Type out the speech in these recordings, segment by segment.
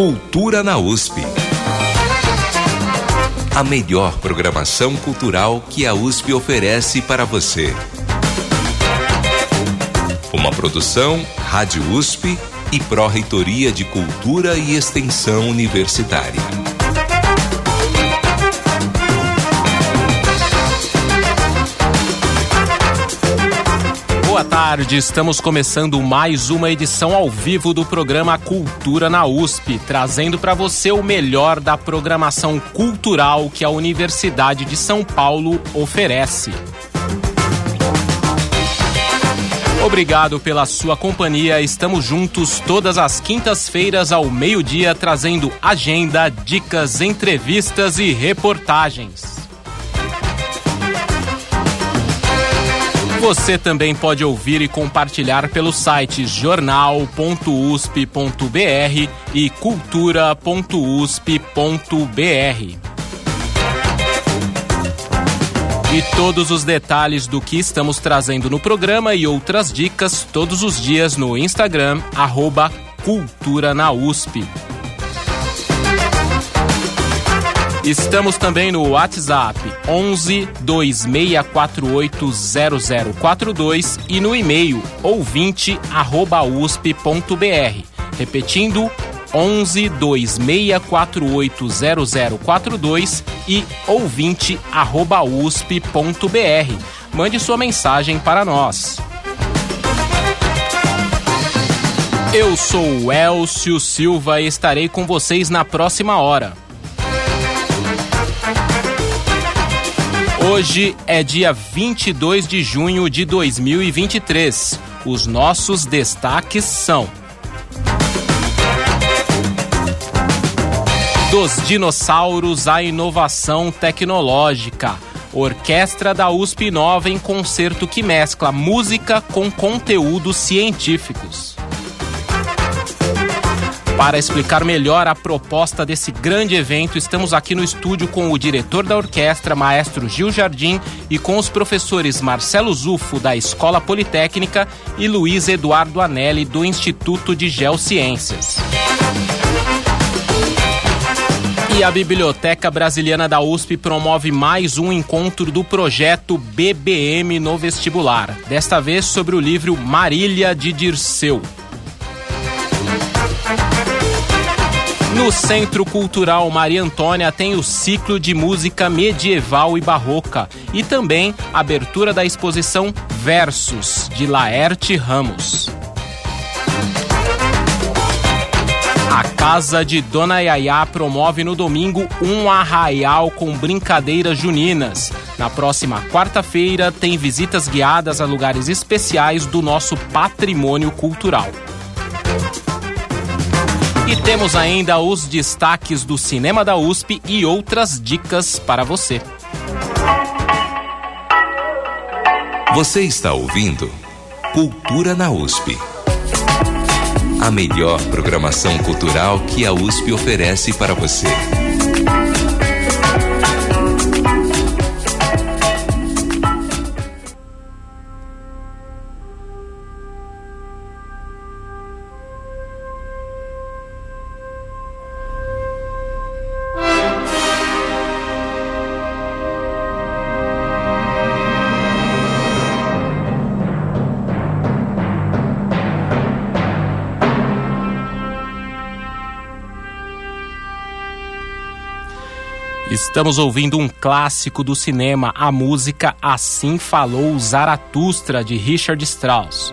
Cultura na USP. A melhor programação cultural que a USP oferece para você. Uma produção Rádio USP e Pró-Reitoria de Cultura e Extensão Universitária. Tarde, estamos começando mais uma edição ao vivo do programa Cultura na USP, trazendo para você o melhor da programação cultural que a Universidade de São Paulo oferece. Obrigado pela sua companhia. Estamos juntos todas as quintas-feiras ao meio-dia, trazendo agenda, dicas, entrevistas e reportagens. Você também pode ouvir e compartilhar pelos sites jornal.usp.br e cultura.usp.br. E todos os detalhes do que estamos trazendo no programa e outras dicas todos os dias no Instagram, arroba Cultura na USP. Estamos também no WhatsApp 11 2648 0042 e no e-mail ouvinte arroba usp.br. Repetindo, 11 2648 0042 e ouvinte arroba usp.br. Mande sua mensagem para nós. Eu sou o Elcio Silva e estarei com vocês na próxima hora. Hoje é dia 22 de junho de 2023. Os nossos destaques são: Dos dinossauros à inovação tecnológica. Orquestra da USP Nova em concerto que mescla música com conteúdos científicos. Para explicar melhor a proposta desse grande evento, estamos aqui no estúdio com o diretor da orquestra, maestro Gil Jardim, e com os professores Marcelo Zufo, da Escola Politécnica, e Luiz Eduardo Anelli, do Instituto de Geociências. E a Biblioteca Brasiliana da USP promove mais um encontro do projeto BBM no vestibular. Desta vez sobre o livro Marília de Dirceu. No Centro Cultural Maria Antônia tem o ciclo de música medieval e barroca e também a abertura da exposição Versos de Laerte Ramos. A Casa de Dona Yaya promove no domingo um arraial com brincadeiras juninas. Na próxima quarta-feira tem visitas guiadas a lugares especiais do nosso patrimônio cultural. E temos ainda os destaques do cinema da USP e outras dicas para você. Você está ouvindo Cultura na USP. A melhor programação cultural que a USP oferece para você. Estamos ouvindo um clássico do cinema, a música Assim Falou Zaratustra, de Richard Strauss,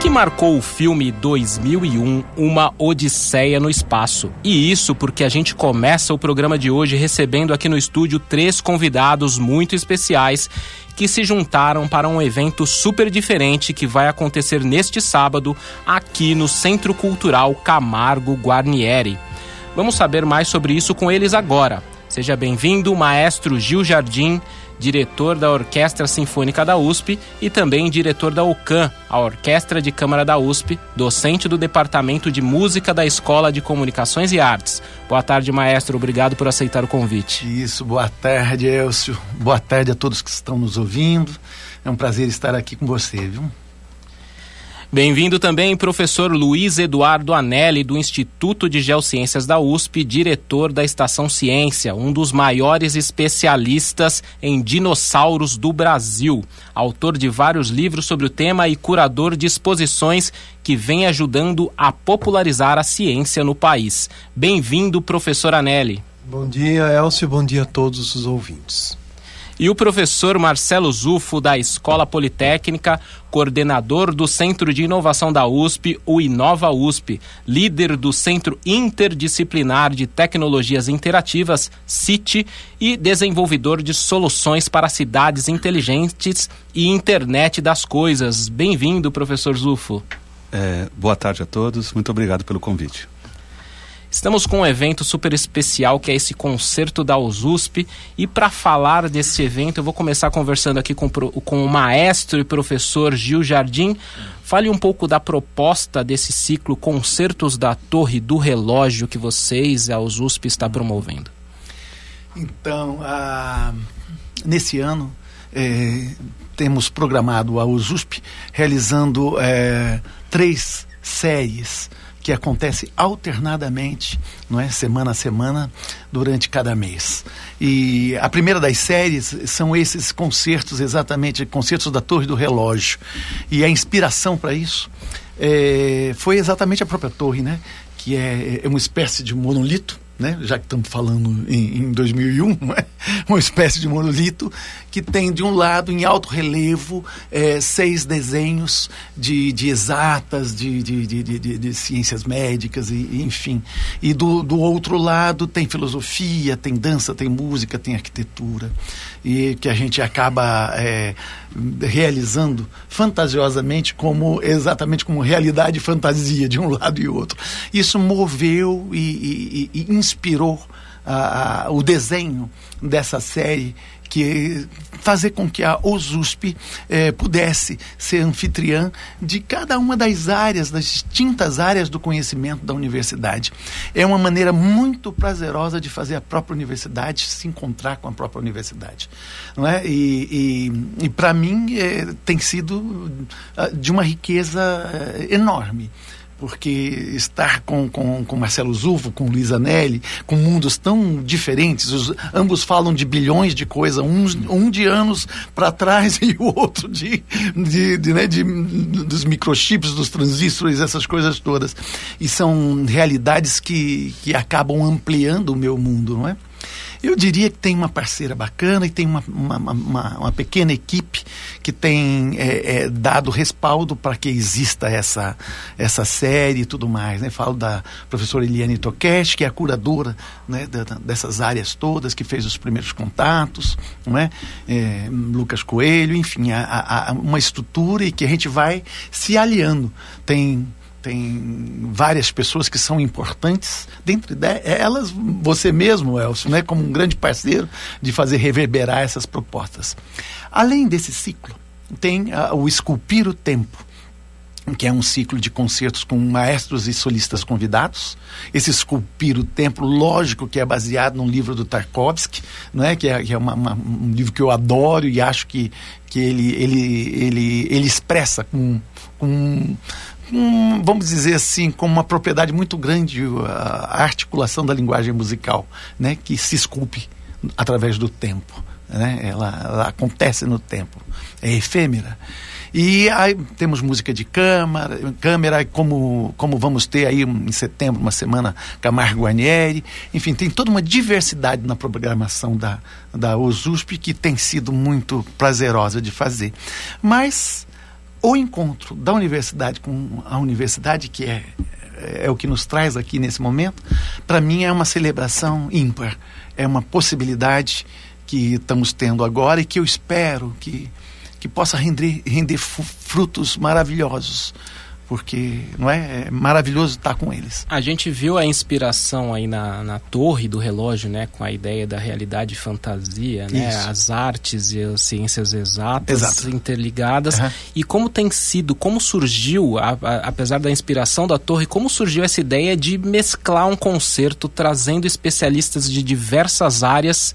que marcou o filme 2001, Uma Odisseia no Espaço. E isso porque a gente começa o programa de hoje recebendo aqui no estúdio três convidados muito especiais que se juntaram para um evento super diferente que vai acontecer neste sábado aqui no Centro Cultural Camargo Guarnieri. Vamos saber mais sobre isso com eles agora. Seja bem-vindo, maestro Gil Jardim, diretor da Orquestra Sinfônica da USP e também diretor da OCAM, a Orquestra de Câmara da USP, docente do Departamento de Música da Escola de Comunicações e Artes. Boa tarde, maestro. Obrigado por aceitar o convite. Isso, boa tarde, Elcio. Boa tarde a todos que estão nos ouvindo. É um prazer estar aqui com você, viu? Bem-vindo também, professor Luiz Eduardo Anelli, do Instituto de Geociências da USP, diretor da Estação Ciência, um dos maiores especialistas em dinossauros do Brasil, autor de vários livros sobre o tema e curador de exposições que vem ajudando a popularizar a ciência no país. Bem-vindo, professor Anelli. Bom dia, Elcio, bom dia a todos os ouvintes e o professor Marcelo Zufo, da Escola Politécnica, coordenador do Centro de Inovação da USP, o Inova USP, líder do Centro Interdisciplinar de Tecnologias Interativas, CIT, e desenvolvedor de soluções para cidades inteligentes e internet das coisas. Bem-vindo, professor Zufo. É, boa tarde a todos, muito obrigado pelo convite. Estamos com um evento super especial que é esse concerto da USP e para falar desse evento eu vou começar conversando aqui com, com o maestro e professor Gil Jardim. Fale um pouco da proposta desse ciclo Concertos da Torre do Relógio que vocês, a USP, está promovendo. Então, nesse ano é, temos programado a USP realizando é, três séries que acontece alternadamente, não é, semana a semana, durante cada mês. E a primeira das séries são esses concertos, exatamente, concertos da Torre do Relógio. E a inspiração para isso é, foi exatamente a própria torre, né? Que é, é uma espécie de monolito né? já que estamos falando em, em 2001, é? uma espécie de monolito que tem de um lado em alto relevo é, seis desenhos de, de exatas, de, de, de, ciências médicas, e, enfim. E do, do outro lado tem filosofia, tem dança, tem música, tem arquitetura, e que a gente acaba é, realizando fantasiosamente como exatamente como realidade e fantasia de um lado e outro. Isso moveu e, e, e inspirou a, a, o desenho dessa série que fazer com que a OSUSP eh, pudesse ser anfitriã de cada uma das áreas, das distintas áreas do conhecimento da universidade. É uma maneira muito prazerosa de fazer a própria universidade se encontrar com a própria universidade. Não é? E, e, e para mim eh, tem sido ah, de uma riqueza eh, enorme porque estar com, com, com Marcelo Zuvo, com Luiz Anelli, com mundos tão diferentes, os, ambos falam de bilhões de coisas, um, um de anos para trás e o outro de, de, de, né, de, dos microchips, dos transistores, essas coisas todas. E são realidades que, que acabam ampliando o meu mundo, não é? Eu diria que tem uma parceira bacana e tem uma, uma, uma, uma pequena equipe que tem é, é, dado respaldo para que exista essa, essa série e tudo mais. Né? Falo da professora Eliane Tokesh, que é a curadora né, da, dessas áreas todas, que fez os primeiros contatos, não é? é Lucas Coelho, enfim, a, a, uma estrutura e que a gente vai se aliando. Tem tem várias pessoas que são importantes, dentre elas você mesmo, Elcio, né, como um grande parceiro de fazer reverberar essas propostas. Além desse ciclo, tem uh, o Esculpir o Tempo, que é um ciclo de concertos com maestros e solistas convidados. Esse Esculpir o Tempo, lógico que é baseado num livro do Tarkovsky, não é? que é, que é uma, uma, um livro que eu adoro e acho que, que ele, ele, ele, ele expressa com, com vamos dizer assim, com uma propriedade muito grande a articulação da linguagem musical, né, que se esculpe através do tempo. Né? Ela, ela acontece no tempo, é efêmera. E aí temos música de câmara, câmera, como, como vamos ter aí em setembro, uma semana Camargo Guarnieri. Enfim, tem toda uma diversidade na programação da, da OSUSP que tem sido muito prazerosa de fazer. Mas o encontro da universidade com a universidade, que é, é o que nos traz aqui nesse momento, para mim é uma celebração ímpar. É uma possibilidade que estamos tendo agora e que eu espero que, que possa render, render frutos maravilhosos porque não é? é, maravilhoso estar com eles. A gente viu a inspiração aí na, na torre do relógio, né, com a ideia da realidade e fantasia, né, Isso. as artes e as ciências exatas Exato. interligadas. Uhum. E como tem sido, como surgiu, a, a, apesar da inspiração da torre, como surgiu essa ideia de mesclar um concerto trazendo especialistas de diversas áreas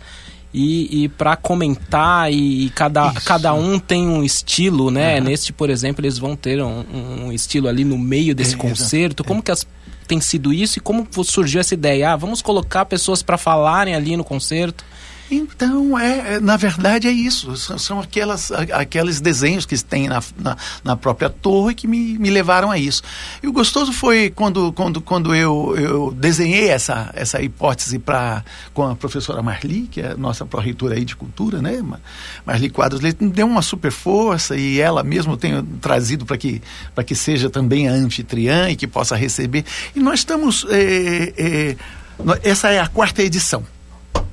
e, e para comentar e, cada, cada um tem um estilo, né? Uhum. Neste, por exemplo, eles vão ter um, um estilo ali no meio desse é, concerto. Como é. que as, tem sido isso e como surgiu essa ideia? Ah, vamos colocar pessoas para falarem ali no concerto. Então, é, é, na verdade é isso. São, são aquelas, aqueles desenhos que tem na, na, na, própria torre que me, me levaram a isso. E o gostoso foi quando, quando, quando eu, eu desenhei essa, essa hipótese pra, com a professora Marli, que é a nossa pró-reitora aí de cultura, né? Marli Quadros Leite, me deu uma super força e ela mesmo tenho trazido para que, que seja também a anfitriã e que possa receber. E nós estamos. É, é, essa é a quarta edição,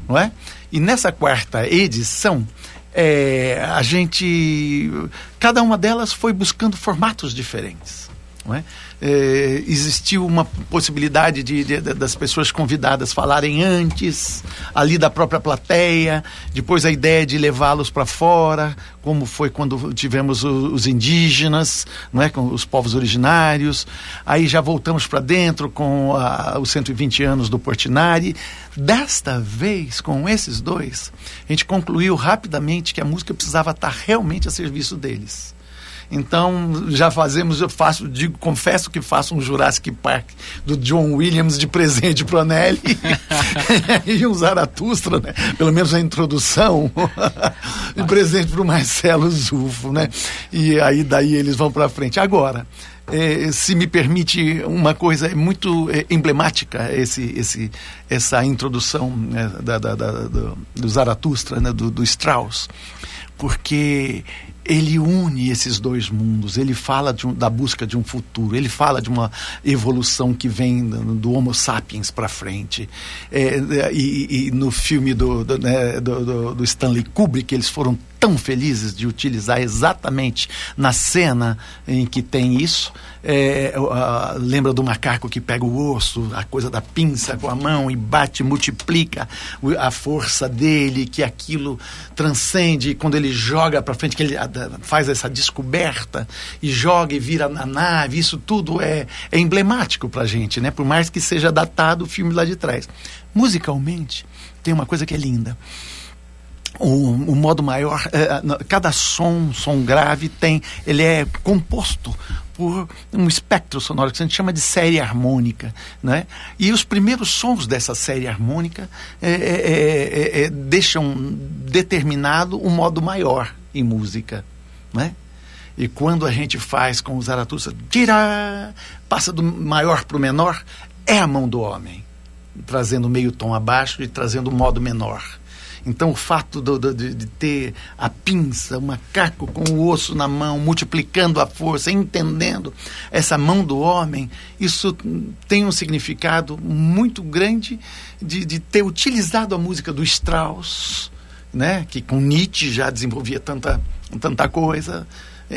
não é? E nessa quarta edição, é, a gente. Cada uma delas foi buscando formatos diferentes. Não é? É, existiu uma possibilidade de, de, das pessoas convidadas falarem antes, ali da própria plateia, depois a ideia de levá-los para fora, como foi quando tivemos os indígenas, não é, com os povos originários. Aí já voltamos para dentro com a, os 120 anos do Portinari. Desta vez, com esses dois, a gente concluiu rapidamente que a música precisava estar realmente a serviço deles. Então, já fazemos, eu faço, digo, confesso que faço um Jurassic Park do John Williams de presente para Nelly e um Zaratustra, né? Pelo menos a introdução, de presente para o Marcelo Zufo, né? E aí daí eles vão para frente. Agora, é, se me permite uma coisa é muito é, emblemática esse, esse, essa introdução né, da, da, da, do, do Zaratustra, né, do, do Strauss, porque ele une esses dois mundos, ele fala um, da busca de um futuro, ele fala de uma evolução que vem do, Homo sapiens para frente. É, é, e, e, no filme do, do, né, do, do Stanley Kubrick, eles foram tão felizes de utilizar exatamente na cena em que tem isso. É, lembra do macaco que pega o osso, a coisa da pinça com a mão e bate, multiplica a força dele, que aquilo transcende quando ele joga para frente, que ele faz essa descoberta e joga e vira na nave. Isso tudo é, é emblemático para a gente, né? Por mais que seja datado o filme lá de trás. Musicalmente, tem uma coisa que é linda o, o, modo maior, é, cada som, som grave tem, ele é composto por um espectro sonoro que a gente chama de série harmônica, né? E os primeiros sons dessa série harmônica é, é, é, é deixam determinado um modo maior em música, né? E quando a gente faz com o Zaratustra, tira, passa do maior para o menor, é a mão do homem, trazendo meio tom abaixo e trazendo um modo menor. Então, o fato do, do, de, de, ter a pinça, o macaco com o osso na mão, multiplicando a força, entendendo essa mão do homem, isso tem um significado muito grande de, de ter utilizado a música do Strauss, né, que com Nietzsche já desenvolvia tanta, tanta coisa.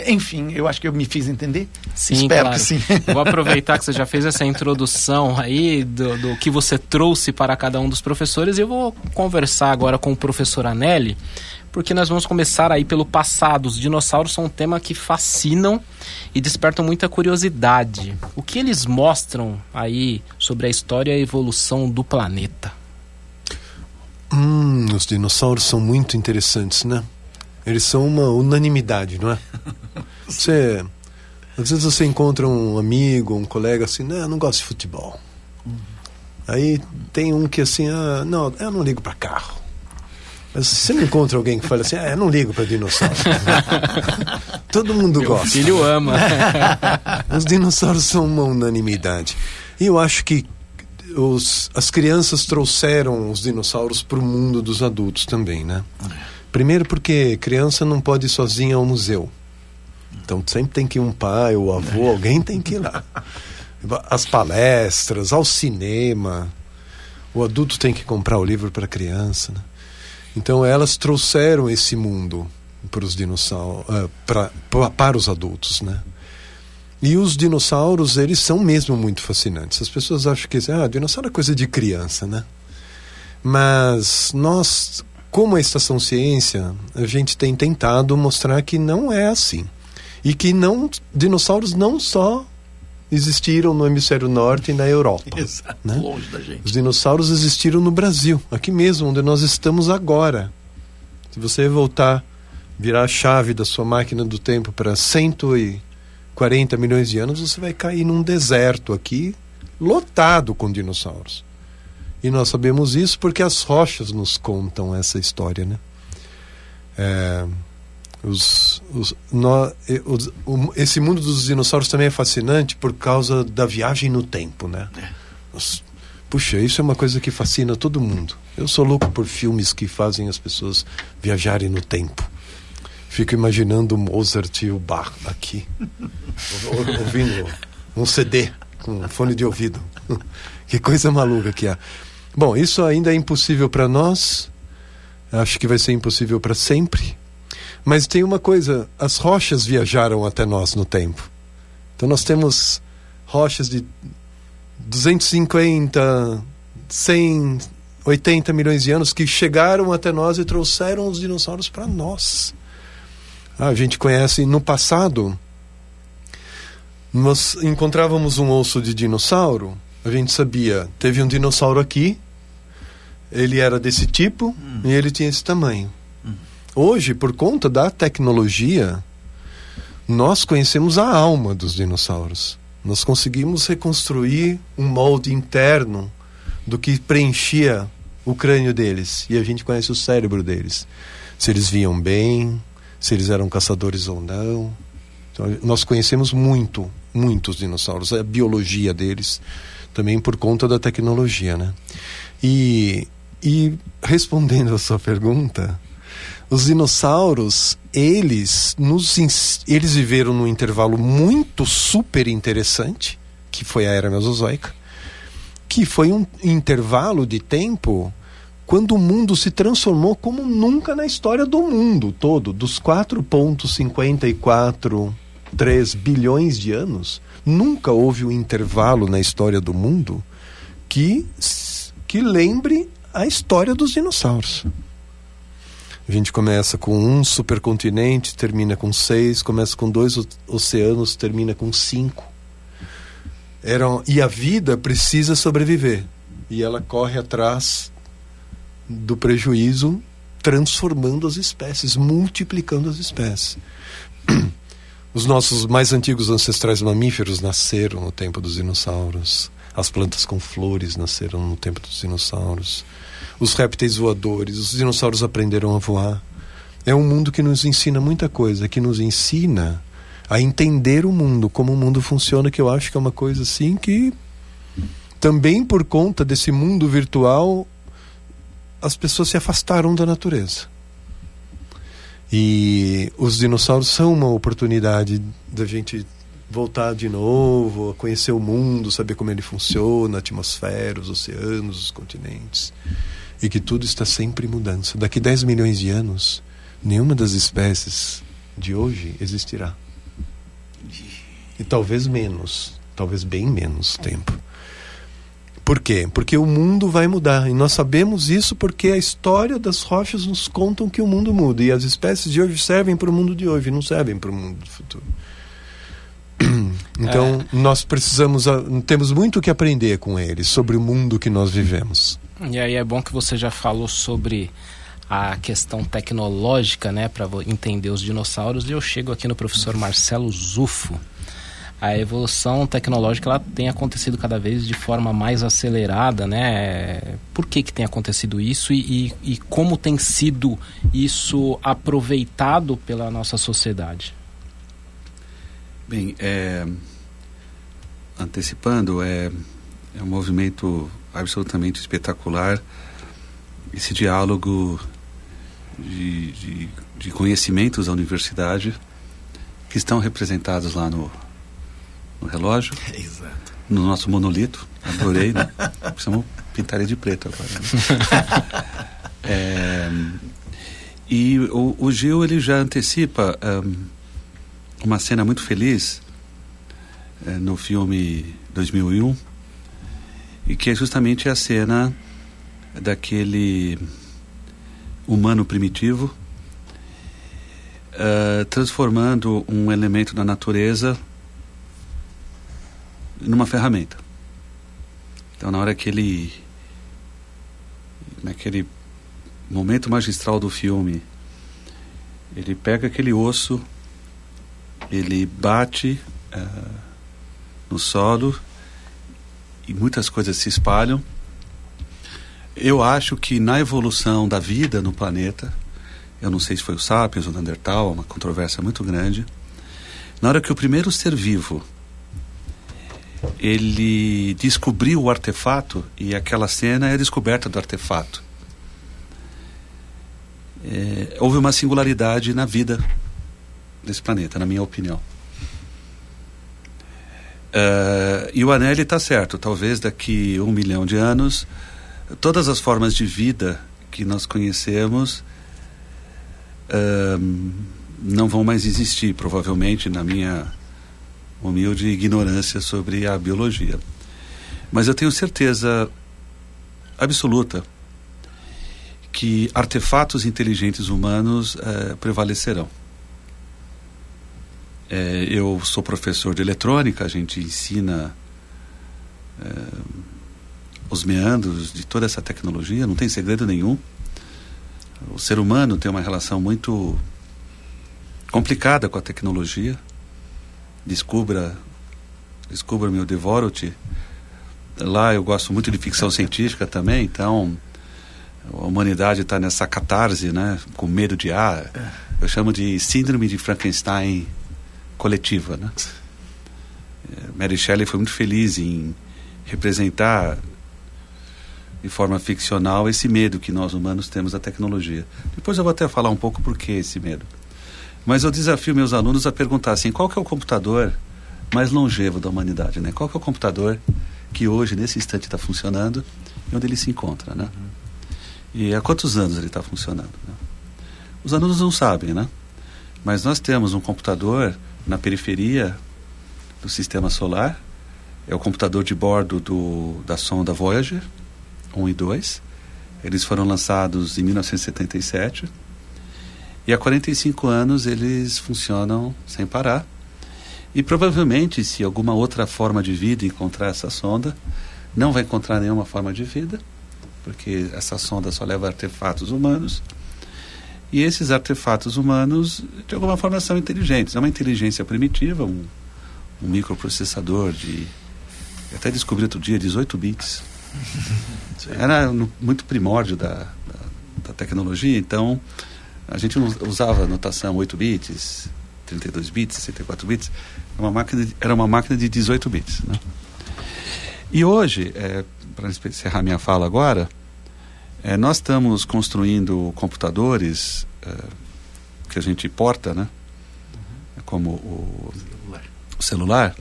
Enfim, eu acho que eu me fiz entender. Sim, Espero claro. que sim. Vou aproveitar que você já fez essa introdução aí do, do que você trouxe para cada um dos professores e eu vou conversar agora com o professor Anelli, porque nós vamos começar aí pelo passado. Os dinossauros são um tema que fascinam e despertam muita curiosidade. O que eles mostram aí sobre a história e a evolução do planeta? Hum, os dinossauros são muito interessantes, né? Eles são uma unanimidade, não é? Você, às vezes você encontra um amigo, um colega assim, não, não gosto de futebol. Aí tem um que assim, ah, não, eu não ligo para carro. Mas você não encontra alguém que fala assim, ah, eu não ligo para dinossauro. Todo mundo Meu gosta. Filho ama. Os dinossauros são uma unanimidade. E eu acho que os, as crianças trouxeram os dinossauros para o mundo dos adultos também, né? Primeiro porque criança não pode ir sozinha ao museu. Então sempre tem que ir um pai ou avô, alguém tem que ir lá. As palestras, ao cinema. O adulto tem que comprar o livro para a criança. Né? Então elas trouxeram esse mundo para os dinossauros, uh, pra, pra, para os adultos, né? E os dinossauros, eles são mesmo muito fascinantes. As pessoas acham que ah, dinossauro é coisa de criança, né? Mas nós como a Estação Ciência, a gente tem tentado mostrar que não é assim. E que não dinossauros não só existiram no hemisfério norte e na Europa. Exato, né? longe da gente. Os dinossauros existiram no Brasil, aqui mesmo, onde nós estamos agora. Se você voltar, virar a chave da sua máquina do tempo para 140 milhões de anos, você vai cair num deserto aqui, lotado com dinossauros. E nós sabemos isso porque as rochas nos contam essa história, né? É, os, os, os, o, esse mundo dos dinossauros também é fascinante por causa da viagem no tempo, né? Os, puxa, isso é uma coisa que fascina todo mundo. Eu sou louco por filmes que fazem as pessoas viajarem no tempo. Fico imaginando o Mozart e o Bach aqui, ouvindo um CD com um fone de ouvido. que coisa maluca que é. Bom, isso ainda é impossível para nós. Acho que vai ser impossível para sempre. Mas tem uma coisa: as rochas viajaram até nós no tempo. Então nós temos rochas de 250, 100, 80 milhões de anos que chegaram até nós e trouxeram os dinossauros para nós. Ah, a gente conhece no passado, nós encontrávamos um osso de dinossauro, a gente sabia, teve um dinossauro aqui, ele era desse tipo hum. e ele tinha esse tamanho. Hum. Hoje, por conta da tecnologia, nós conhecemos a alma dos dinossauros. Nós conseguimos reconstruir um molde interno do que preenchia o crânio deles e a gente conhece o cérebro deles. Se eles viam bem, se eles eram caçadores ou não. Então, nós conhecemos muito, muitos dinossauros, a biologia deles, também por conta da tecnologia, né? E, e respondendo a sua pergunta, os dinossauros, eles, nos, eles viveram num intervalo muito super interessante, que foi a era mesozoica, que foi um intervalo de tempo quando o mundo se transformou como nunca na história do mundo todo, dos 4,54 bilhões de anos, nunca houve um intervalo na história do mundo que, que lembre a história dos dinossauros. A gente começa com um supercontinente, termina com seis, começa com dois oceanos, termina com cinco. Eram, e a vida precisa sobreviver. E ela corre atrás do prejuízo, transformando as espécies, multiplicando as espécies. Os nossos mais antigos ancestrais mamíferos nasceram no tempo dos dinossauros. As plantas com flores nasceram no tempo dos dinossauros. Os répteis voadores, os dinossauros aprenderam a voar. É um mundo que nos ensina muita coisa, que nos ensina a entender o mundo, como o mundo funciona, que eu acho que é uma coisa assim que também por conta desse mundo virtual as pessoas se afastaram da natureza. E os dinossauros são uma oportunidade da gente voltar de novo, a conhecer o mundo, saber como ele funciona, a atmosfera, os oceanos, os continentes. E que tudo está sempre em mudança. Daqui 10 milhões de anos, nenhuma das espécies de hoje existirá. E talvez menos, talvez bem menos tempo. Por quê? Porque o mundo vai mudar. E nós sabemos isso porque a história das rochas nos contam que o mundo muda. E as espécies de hoje servem para o mundo de hoje, não servem para o mundo do futuro. Então, é. nós precisamos, temos muito que aprender com eles sobre o mundo que nós vivemos. E aí é bom que você já falou sobre a questão tecnológica, né, para entender os dinossauros. E eu chego aqui no professor Marcelo Zufo a evolução tecnológica ela tem acontecido cada vez de forma mais acelerada, né? Por que, que tem acontecido isso e, e, e como tem sido isso aproveitado pela nossa sociedade? Bem, é, antecipando, é, é um movimento absolutamente espetacular esse diálogo de, de, de conhecimentos da universidade que estão representados lá no, no relógio. Exato. No nosso monolito. Adorei, né? Precisamos pintar ele de preto agora. Né? é, e o, o, Gil ele já antecipa um, uma cena muito feliz é, no filme 2001 e que é justamente a cena daquele humano primitivo uh, transformando um elemento da natureza numa ferramenta. Então, na hora que ele. naquele momento magistral do filme, ele pega aquele osso, ele bate uh, no solo e muitas coisas se espalham. Eu acho que na evolução da vida no planeta, eu não sei se foi o Sapiens ou o Neandertal, uma controvérsia muito grande. Na hora que o primeiro ser vivo ele descobriu o artefato e aquela cena é a descoberta do artefato. É, houve uma singularidade na vida desse planeta, na minha opinião. Uh, e o Anelli está certo. Talvez daqui um milhão de anos, todas as formas de vida que nós conhecemos uh, não vão mais existir, provavelmente, na minha humilde ignorância sobre a biologia. Mas eu tenho certeza absoluta que artefatos inteligentes humanos uh, prevalecerão. É, eu sou professor de eletrônica, a gente ensina é, os meandros de toda essa tecnologia, não tem segredo nenhum. O ser humano tem uma relação muito complicada com a tecnologia. Descubra, descubra meu Devoro-te. Lá eu gosto muito de ficção científica também, então a humanidade está nessa catarse, né, com medo de ar. Eu chamo de síndrome de Frankenstein coletiva, né? É, Mary Shelley foi muito feliz em representar de forma ficcional esse medo que nós humanos temos da tecnologia. Depois eu vou até falar um pouco por que esse medo. Mas eu desafio meus alunos a perguntar assim, qual que é o computador mais longevo da humanidade, né? Qual que é o computador que hoje, nesse instante, está funcionando e onde ele se encontra, né? E há quantos anos ele está funcionando? Né? Os alunos não sabem, né? Mas nós temos um computador na periferia do sistema solar. É o computador de bordo do, da sonda Voyager 1 e 2. Eles foram lançados em 1977. E há 45 anos eles funcionam sem parar. E provavelmente, se alguma outra forma de vida encontrar essa sonda, não vai encontrar nenhuma forma de vida, porque essa sonda só leva artefatos humanos. E esses artefatos humanos, de alguma forma, são inteligentes. É uma inteligência primitiva, um, um microprocessador de. Eu até descobri outro dia 18 bits. Era no, muito primórdio da, da, da, tecnologia, então a gente usava notação 8 bits, 32 bits, 64 bits. Era uma máquina de, era uma máquina de 18 bits. Né? E hoje, é, para encerrar minha fala agora, é, nós estamos construindo computadores é, que a gente porta, né? Uhum. Como o celular. O celular.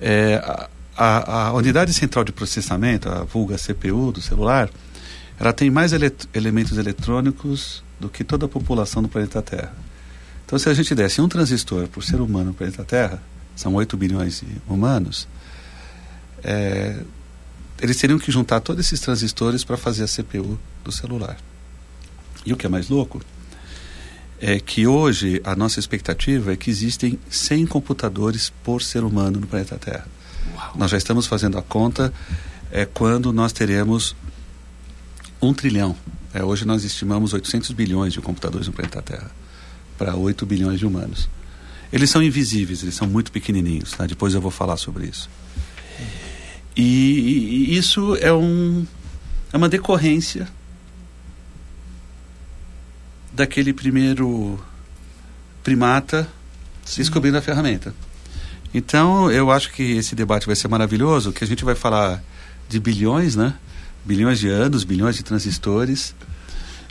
É, a, a, a, unidade central de processamento, a vulga CPU do celular, ela tem mais ele elementos eletrônicos do que toda a população do planeta Terra. Então, se a gente desse um transistor por ser humano no planeta Terra, são 8 bilhões de humanos, é, eles teriam que juntar todos esses transistores para fazer a CPU do celular. E o que é mais louco é que hoje a nossa expectativa é que existem 100 computadores por ser humano no planeta Terra. Uau. Nós já estamos fazendo a conta é quando nós teremos um trilhão. É, hoje nós estimamos 800 bilhões de computadores no planeta Terra para 8 bilhões de humanos. Eles são invisíveis, eles são muito pequenininhos. Tá? Depois eu vou falar sobre isso. E, e isso é, um, é uma decorrência daquele primeiro primata Sim. descobrindo a ferramenta. Então, eu acho que esse debate vai ser maravilhoso, que a gente vai falar de bilhões, né? Bilhões de anos, bilhões de transistores,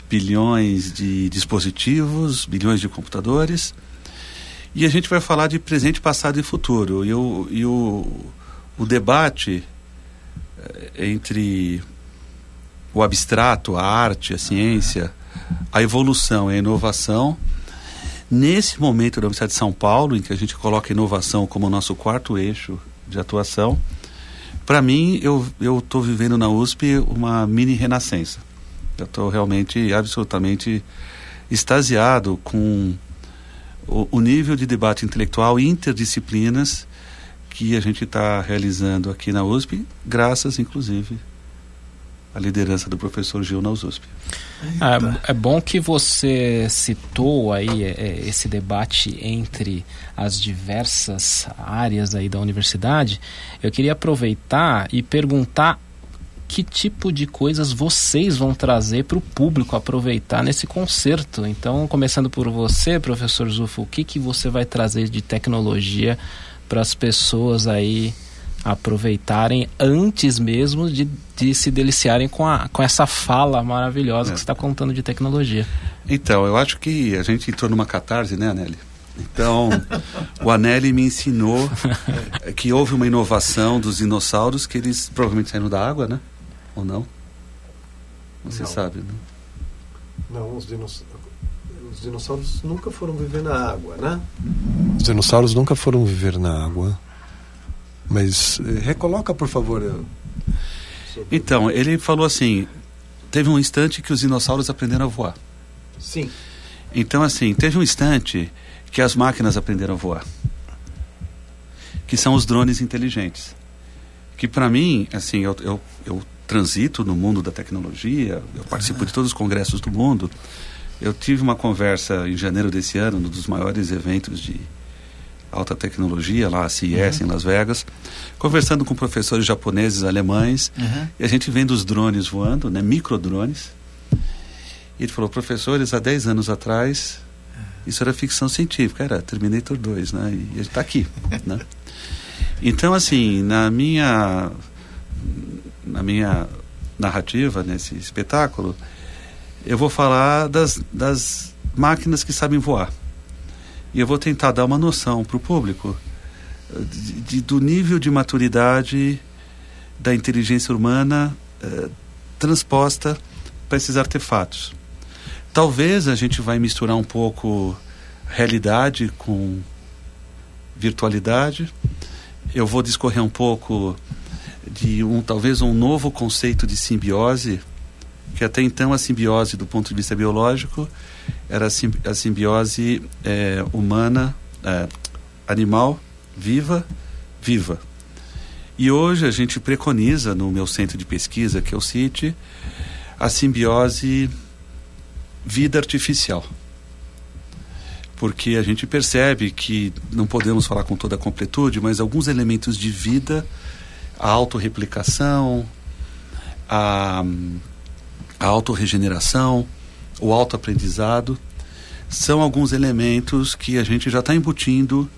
bilhões de dispositivos, bilhões de computadores. E a gente vai falar de presente, passado e futuro. E o, e o, o debate entre o abstrato, a arte, a ciência, a evolução e a inovação. Nesse momento da Universidade de São Paulo, em que a gente coloca a inovação como nosso quarto eixo de atuação, para mim, eu estou vivendo na USP uma mini renascença. Eu estou realmente, absolutamente extasiado com o, o nível de debate intelectual interdisciplinas que a gente está realizando aqui na USP, graças, inclusive, à liderança do professor Gil na USP. É, é, bom que você citou aí é, é, esse debate entre as diversas áreas aí da universidade. Eu queria aproveitar e perguntar que tipo de coisas vocês vão trazer para o público aproveitar nesse concerto. Então, começando por você, professor Zufo, o que, que você vai trazer de tecnologia para as pessoas aí aproveitarem antes mesmo de, de se deliciarem com, a, com essa fala maravilhosa é. que você está contando de tecnologia. Então, eu acho que a gente entrou numa catarse, né, Aneli? Então, o Anelli me ensinou que houve uma inovação dos dinossauros que eles provavelmente saíram da água, né? Ou não? Você não. sabe, né? Não, os dinossauros, os dinossauros nunca foram viver na água, né? Os dinossauros nunca foram viver na água. Mas eh, recoloca, por favor. Eu... Então, ele falou assim: teve um instante que os dinossauros aprenderam a voar. Sim. Então, assim, teve um instante que as máquinas aprenderam a voar. Que são os drones inteligentes. Que para mim, assim, eu, eu, eu, transito no mundo da tecnologia, eu participo de todos os congressos do mundo. Eu tive uma conversa em janeiro desse ano, num dos maiores eventos de alta tecnologia, lá a CES uhum. em Las Vegas, conversando com professores japoneses, alemães, uhum. e a gente vendo os drones voando, né, microdrones. E ele falou, professores, há 10 anos atrás, isso era ficção científica, era Terminator 2, né, e ele está aqui, né. Então, assim, na minha, na minha narrativa, nesse espetáculo, eu vou falar das, das máquinas que sabem voar. E eu vou tentar dar uma noção para o público de, de, do nível de maturidade da inteligência humana eh, transposta para esses artefatos. Talvez a gente vai misturar um pouco realidade com virtualidade. Eu vou discorrer um pouco de um talvez um novo conceito de simbiose, que até então a simbiose do ponto de vista biológico era a simbiose é, humana, é, animal, viva, viva. E hoje a gente preconiza no meu centro de pesquisa, que é o CIT, a simbiose vida artificial. Porque a gente percebe que não podemos falar com toda a completude, mas alguns elementos de vida, a autorreplicação, a, a autorregeneração, o autoaprendizado, são alguns elementos que a gente já está embutindo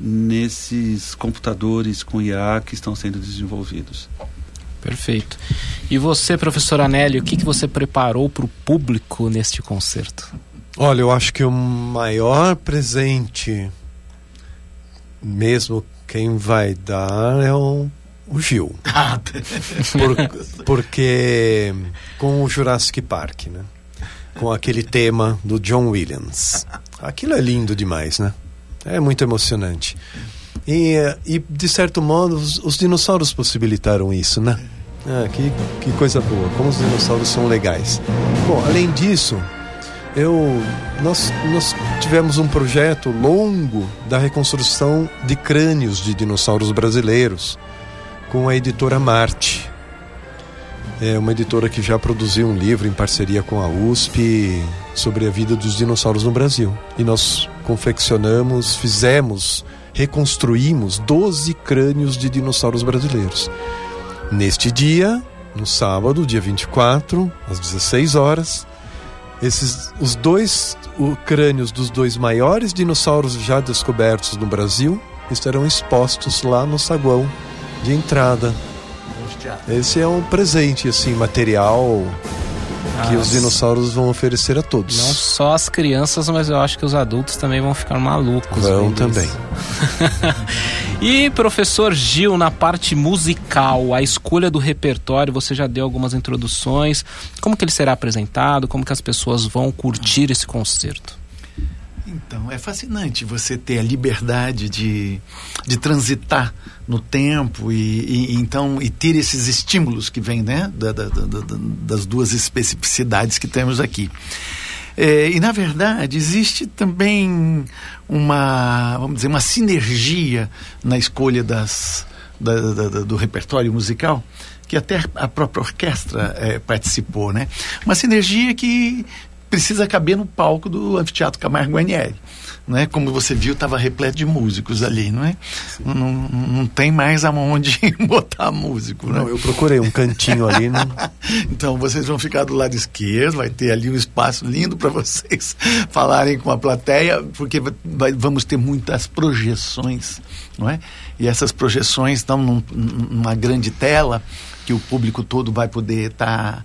nesses computadores com IA que estão sendo desenvolvidos. Perfeito. E você, professor Anélio, o que, que você preparou para o público neste concerto? Olha, eu acho que o maior presente, mesmo quem vai dar, é o, o Gil. Ah, Por, porque com o Jurassic Park, né? com aquele tema do John Williams. Aquilo é lindo demais, né? É muito emocionante. E, e de certo modo, os, os dinossauros possibilitaram isso, né? Ah, que, que coisa boa, como os dinossauros são legais. Bom, além disso, eu, nós, nós tivemos um projeto longo da reconstrução de crânios de dinossauros brasileiros com a editora Marte é uma editora que já produziu um livro em parceria com a USP sobre a vida dos dinossauros no Brasil. E nós confeccionamos, fizemos, reconstruímos 12 crânios de dinossauros brasileiros. Neste dia, no sábado, dia 24, às 16 horas, esses os dois o, crânios dos dois maiores dinossauros já descobertos no Brasil estarão expostos lá no saguão de entrada esse é um presente, assim, material que As... os dinossauros vão oferecer a todos. Não só as crianças, mas eu acho que os adultos também vão ficar malucos. Vão também. e professor Gil, na parte musical, a escolha do repertório, você já deu algumas introduções. Como que ele será apresentado? Como que as pessoas vão curtir esse concerto? Então, é fascinante você ter a liberdade de, de transitar no tempo e, e então e ter esses estímulos que vêm né, da, da, da, das duas especificidades que temos aqui. É, e na verdade existe também uma, vamos dizer, uma sinergia na escolha das, da, da, da, do repertório musical que até a própria orquestra é, participou, né? Uma sinergia que precisa caber no palco do Anfiteatro Camargo Guarnieri. Né? Como você viu, estava repleto de músicos ali, não é? Não, não, tem mais aonde botar músico, né? Não, eu procurei um cantinho ali. Né? então, vocês vão ficar do lado esquerdo, vai ter ali um espaço lindo para vocês falarem com a plateia, porque vai, vamos ter muitas projeções, não é? E essas projeções estão num, numa grande tela que o público todo vai poder estar... Tá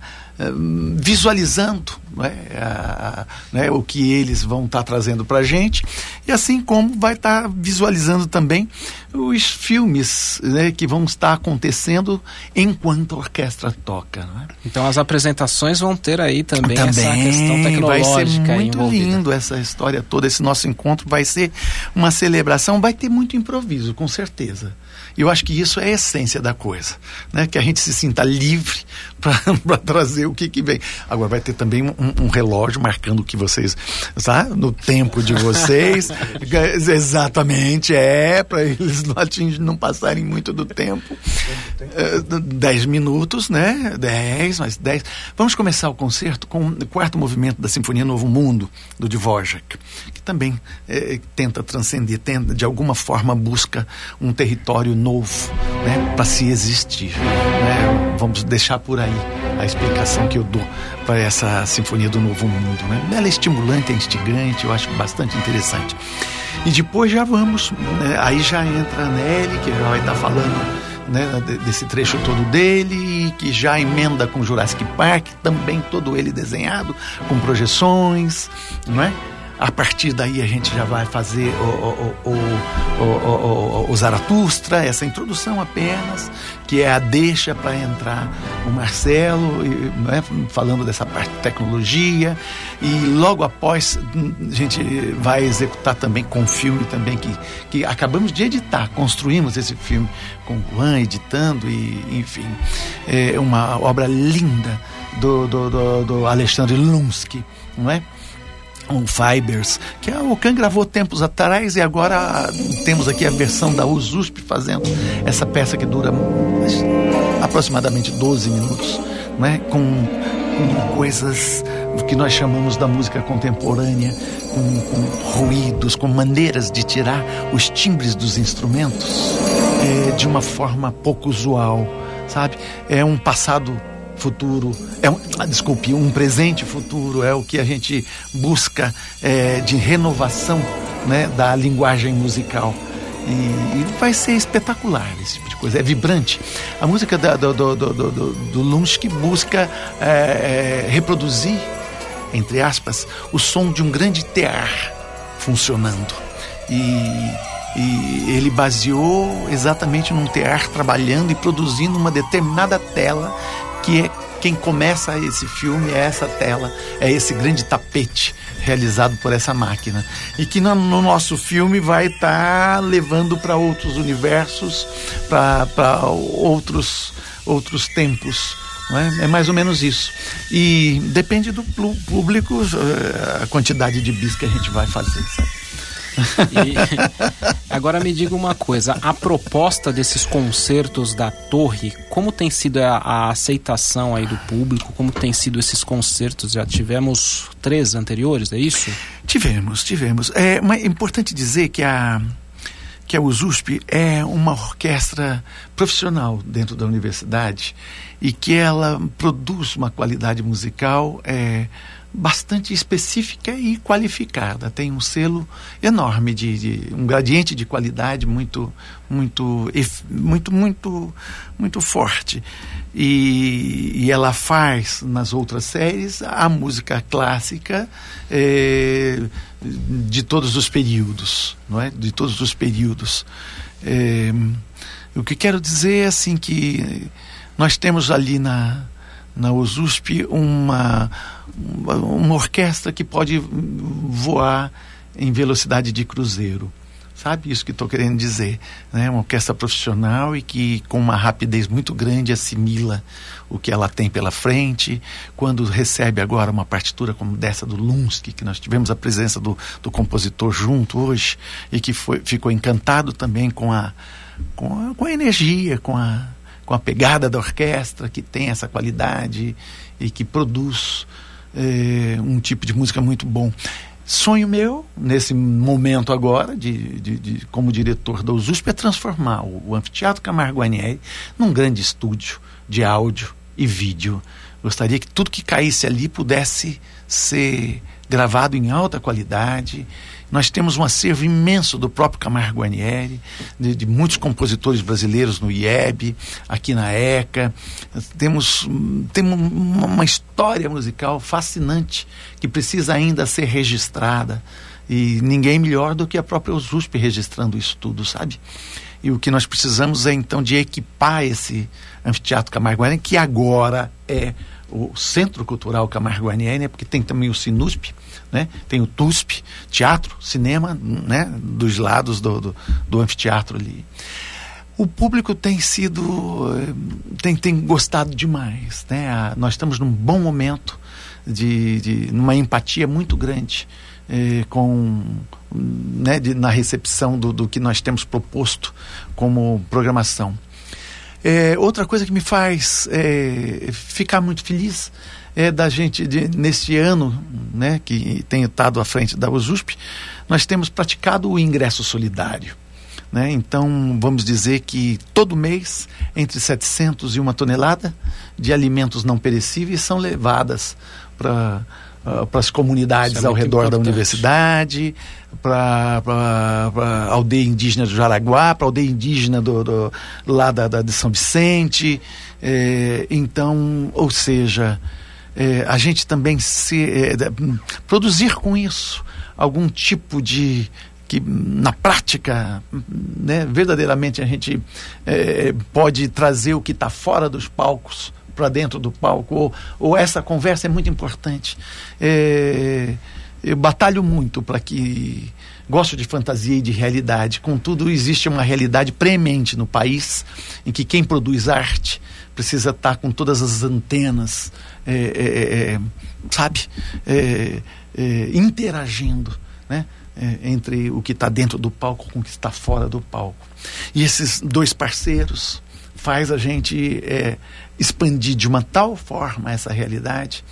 visualizando né, a, né, o que eles vão estar tá trazendo para a gente e assim como vai estar tá visualizando também os filmes né, que vão estar acontecendo enquanto a orquestra toca. Né? Então as apresentações vão ter aí também, também essa questão tecnológica vai ser muito envolvida. lindo essa história toda, esse nosso encontro vai ser uma celebração, vai ter muito improviso, com certeza. Eu acho que isso é a essência da coisa, né? Que a gente se sinta livre para trazer o que, que vem. Agora vai ter também um, um relógio marcando o que vocês, tá? No tempo de vocês, exatamente é para eles não atingir, não passarem muito do tempo. Uh, dez minutos, né? Dez, mais dez. Vamos começar o concerto com o quarto movimento da Sinfonia Novo Mundo do Dvorak, que também eh, tenta transcender, tenta de alguma forma busca um território novo, né, para se existir. Né? Vamos deixar por aí a explicação que eu dou para essa Sinfonia do Novo Mundo. Né? Ela é estimulante, é instigante, eu acho bastante interessante. E depois já vamos, né? aí já entra a Nelly, que já vai estar tá falando né, desse trecho todo dele, que já emenda com Jurassic Park, também todo ele desenhado, com projeções, não é? A partir daí a gente já vai fazer o, o, o, o, Zaratustra, essa introdução apenas, que é a deixa para entrar o Marcelo, né, falando dessa parte de tecnologia. E logo após a gente vai executar também com o filme também que, que acabamos de editar, construímos esse filme com o Juan editando e enfim, é uma obra linda do, do, do, do Alexandre Lunsky, não é? Um Fibers, que a Ocan gravou tempos atrás e agora temos aqui a versão da USUSP fazendo essa peça que dura aproximadamente 12 minutos, né? com, com coisas que nós chamamos da música contemporânea, com, com ruídos, com maneiras de tirar os timbres dos instrumentos é, de uma forma pouco usual, sabe? É um passado futuro, é um, ah, desculpe, um presente futuro, é o que a gente busca é, de renovação né, da linguagem musical. E, e, vai ser espetacular esse tipo de coisa, é vibrante. A música da, do, do, do, do, do busca é, é, reproduzir, entre aspas, o som de um grande tear funcionando. E e ele baseou exatamente num tear trabalhando e produzindo uma determinada tela que é quem começa esse filme é essa tela, é esse grande tapete realizado por essa máquina. E que no, no nosso filme vai estar tá levando para outros universos, para outros, outros tempos. É? é? mais ou menos isso. E depende do público eh, a quantidade de bis que a gente vai fazer, sabe? E, agora me diga uma coisa: a proposta desses concertos da Torre, como tem sido a, a, aceitação aí do público? Como tem sido esses concertos? Já tivemos três anteriores, é isso? Tivemos, tivemos. É, é importante dizer que a que a USUSP é uma orquestra profissional dentro da universidade e que ela produz uma qualidade musical é, bastante específica e qualificada. Tem um selo enorme de, de, um gradiente de qualidade muito muito muito muito muito forte. E, e ela faz nas outras séries a música clássica é, de todos os períodos, não é? De todos os períodos. É, o que quero dizer é assim que nós temos ali na na USUSP uma, uma orquestra que pode voar em velocidade de cruzeiro, Sabe isso que estou querendo dizer? Né? Uma orquestra profissional e que, com uma rapidez muito grande, assimila o que ela tem pela frente. Quando recebe agora uma partitura como dessa do Lunsky, que nós tivemos a presença do, do compositor junto hoje e que foi, ficou encantado também com a, com a, com a energia, com a, com a pegada da orquestra, que tem essa qualidade e que produz eh, um tipo de música muito bom. Sonho meu, nesse momento agora, de, de, de como diretor da USP, é transformar o, o Anfiteatro Camargo Guarnieri num grande estúdio de áudio e vídeo. Gostaria que tudo que caísse ali pudesse ser gravado em alta qualidade. Nós temos um acervo imenso do próprio Camargo Guarnieri, de, de, muitos compositores brasileiros no IEB, aqui na ECA. Temos, temos uma história musical fascinante que precisa ainda ser registrada. E ninguém melhor do que a própria USP registrando isso tudo, sabe? E o que nós precisamos é então de equipar esse Anfiteatro Camargo Guarnieri, que agora é o Centro Cultural Camargo Guarnieri, né? porque tem também o Sinusp, né? tem o TUSP, teatro, cinema, né? dos lados do, do, do anfiteatro ali. O público tem sido, tem, tem gostado demais. Né? nós estamos num bom momento, de, de numa empatia muito grande eh, com né, de, na recepção do, do que nós temos proposto como programação. É, outra coisa que me faz é, ficar muito feliz é da gente, de, neste ano, né, que tenho estado à frente da USUSP, nós temos praticado o ingresso solidário. Né? Então, vamos dizer que todo mês, entre 700 e uma tonelada de alimentos não perecíveis são levadas para uh, para as comunidades é ao redor importante. da universidade, para a aldeia indígena do Jaraguá, para a aldeia indígena do, do lá da, da, de São Vicente. É, então, ou seja, é, a gente também se é, produzir com isso algum tipo de que na prática, né, verdadeiramente a gente é, pode trazer o que está fora dos palcos para dentro do palco, ou, ou, essa conversa é muito importante. É, eu batalho muito para que. Gosto de fantasia e de realidade, contudo, existe uma realidade premente no país em que quem produz arte precisa estar com todas as antenas, é, é, é, é sabe, é, interagindo, né? entre o que está dentro do palco com o que está fora do palco. E esses dois parceiros faz a gente expandir de uma tal forma essa realidade.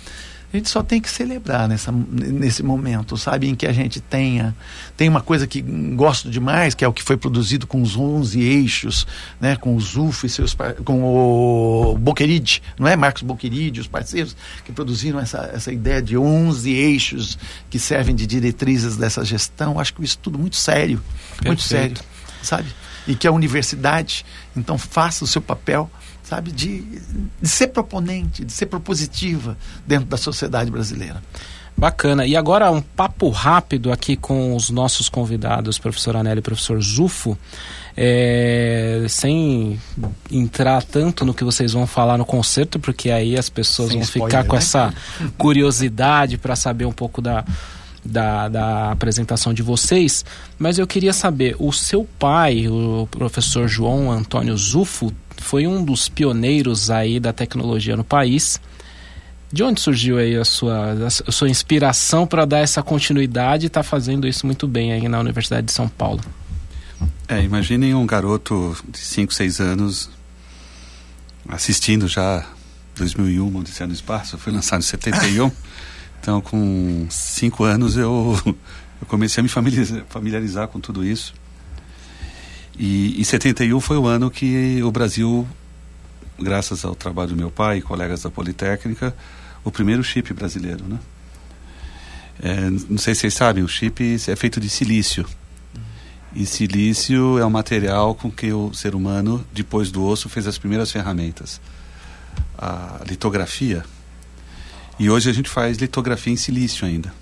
A gente só tem que celebrar nessa, nesse momento, sabe? Em que a gente tenha. Tem uma coisa que gosto demais, que é o que foi produzido com os 11 eixos, né? com o Zufo e seus. com o Boqueride, não é? Marcos Boqueride, os parceiros, que produziram essa, essa ideia de 11 eixos que servem de diretrizes dessa gestão. Acho que isso tudo muito sério, Perfeito. muito sério, sabe? E que a universidade, então, faça o seu papel sabe, de, de ser proponente, de ser propositiva dentro da sociedade brasileira. Bacana. E agora um papo rápido aqui com os nossos convidados, professor Anelli e professor Zufo. É, sem entrar tanto no que vocês vão falar no concerto, porque aí as pessoas sem vão spoiler, ficar com né? essa curiosidade para saber um pouco da, da, da apresentação de vocês. Mas eu queria saber, o seu pai, o professor João Antônio Zufo, foi um dos pioneiros aí da tecnologia no país. De onde surgiu aí a sua, a sua inspiração para dar essa continuidade e estar tá fazendo isso muito bem aí na Universidade de São Paulo? É, imaginem um garoto de 5, 6 anos assistindo já 2001, Odisseia no Espaço, foi lançado em 71. então, com 5 anos eu, eu comecei a me familiarizar, familiarizar com tudo isso. E, e 71 foi o ano que o Brasil, graças ao trabalho do meu pai e colegas da Politécnica, o primeiro chip brasileiro, né? É, não sei se vocês sabem, o chip é feito de silício. E silício é um material com que o ser humano, depois do osso, fez as primeiras ferramentas. A litografia. E hoje a gente faz litografia em silício ainda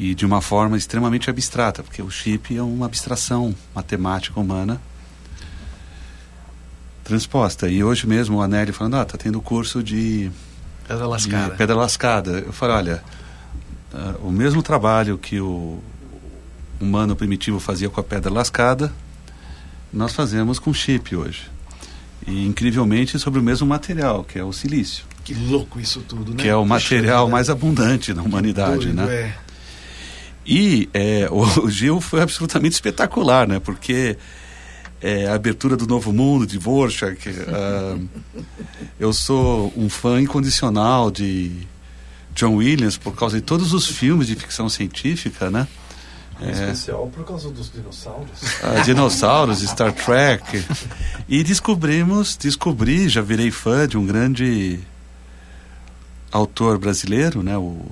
e de uma forma extremamente abstrata, porque o chip é uma abstração matemática humana transposta. E hoje mesmo o Anélio falando, ah, tá tendo curso de pedra lascada. De pedra lascada. Eu falei, olha, uh, o mesmo trabalho que o, humano primitivo fazia com a pedra lascada, nós fazemos com chip hoje. E incrivelmente sobre o mesmo material, que é o silício. Que louco isso tudo, né? Que é o material mais abundante da humanidade, Doido, né? É. E é, o Gil foi absolutamente espetacular, né? Porque é, a abertura do Novo Mundo, de Dvorak, uh, eu sou um fã incondicional de John Williams por causa de todos os filmes de ficção científica, né? Em especial por causa dos dinossauros. Uh, dinossauros, Star Trek. E descobrimos, descobri, já virei fã de um grande autor brasileiro, né? O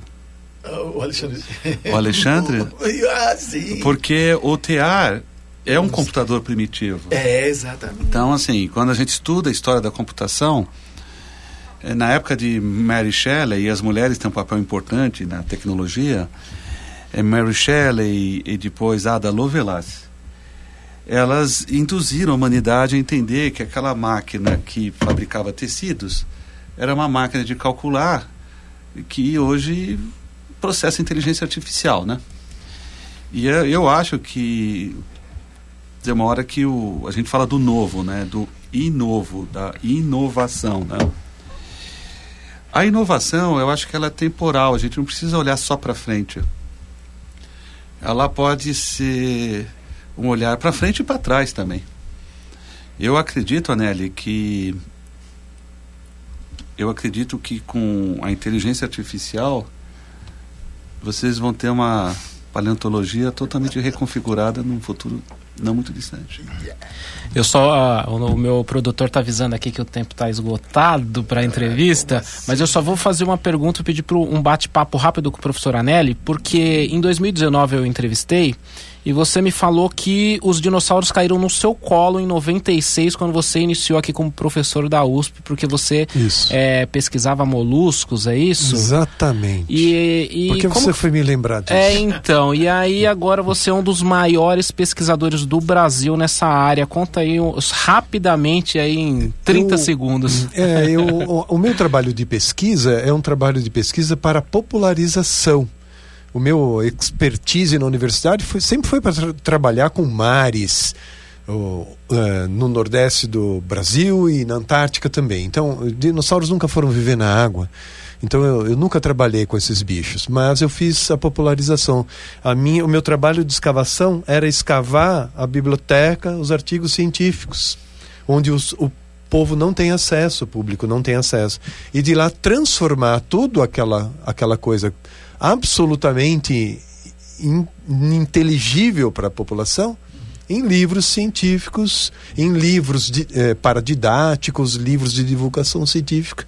O Alexandre. O Alexandre? ah, sim. Porque o TEAR é um computador primitivo. É, exatamente. Então, assim, quando a gente estuda a história da computação, eh, na época de Mary Shelley, e as mulheres têm um papel importante na tecnologia, é Mary Shelley e depois Ada Lovelace, elas induziram a humanidade a entender que aquela máquina que fabricava tecidos era uma máquina de calcular que hoje processa inteligência artificial, né? E eu, eu acho que tem uma hora que o, a gente fala do novo, né? Do inovo, da inovação, né? A inovação, eu acho que ela é temporal, a gente não precisa olhar só para frente. Ela pode ser um olhar para frente e para trás também. Eu acredito, Anelli, que eu acredito que com a inteligência artificial vocês vão ter uma paleontologia totalmente reconfigurada num futuro não muito distante. Eu só. ah, o, o meu produtor tá avisando aqui que o tempo tá esgotado para a entrevista, mas eu só vou fazer uma pergunta, pedir pro, um bate-papo rápido com o professor Anelli, porque em 2019 eu entrevistei e você me falou que os dinossauros caíram no seu colo em 96, quando você iniciou aqui como professor da USP, porque você é, pesquisava moluscos, é isso? Exatamente. E, e Por que como você foi me lembrar disso? é, então, e aí agora você é um dos maiores pesquisadores do Brasil nessa área. Conta aí rapidamente aí em 30 Eu- segundos. É, eu, o, o meu trabalho de pesquisa é um trabalho de pesquisa para popularização. O meu expertise na universidade foi, sempre foi para tra- trabalhar com mares, o, eh, no Nordeste do Brasil e na Antártica também. Então, dinossauros nunca foram viver na água. Então, eu, eu nunca trabalhei com esses bichos, mas eu fiz a popularização. A minha, o meu trabalho de escavação era escavar a biblioteca, os artigos científicos, onde os, o povo não tem acesso, o público não tem acesso. E de lá transformar tudo aquela, aquela coisa absolutamente in- ininteligível para a população em livros científicos, em livros di- eh, para didáticos, livros de divulgação científica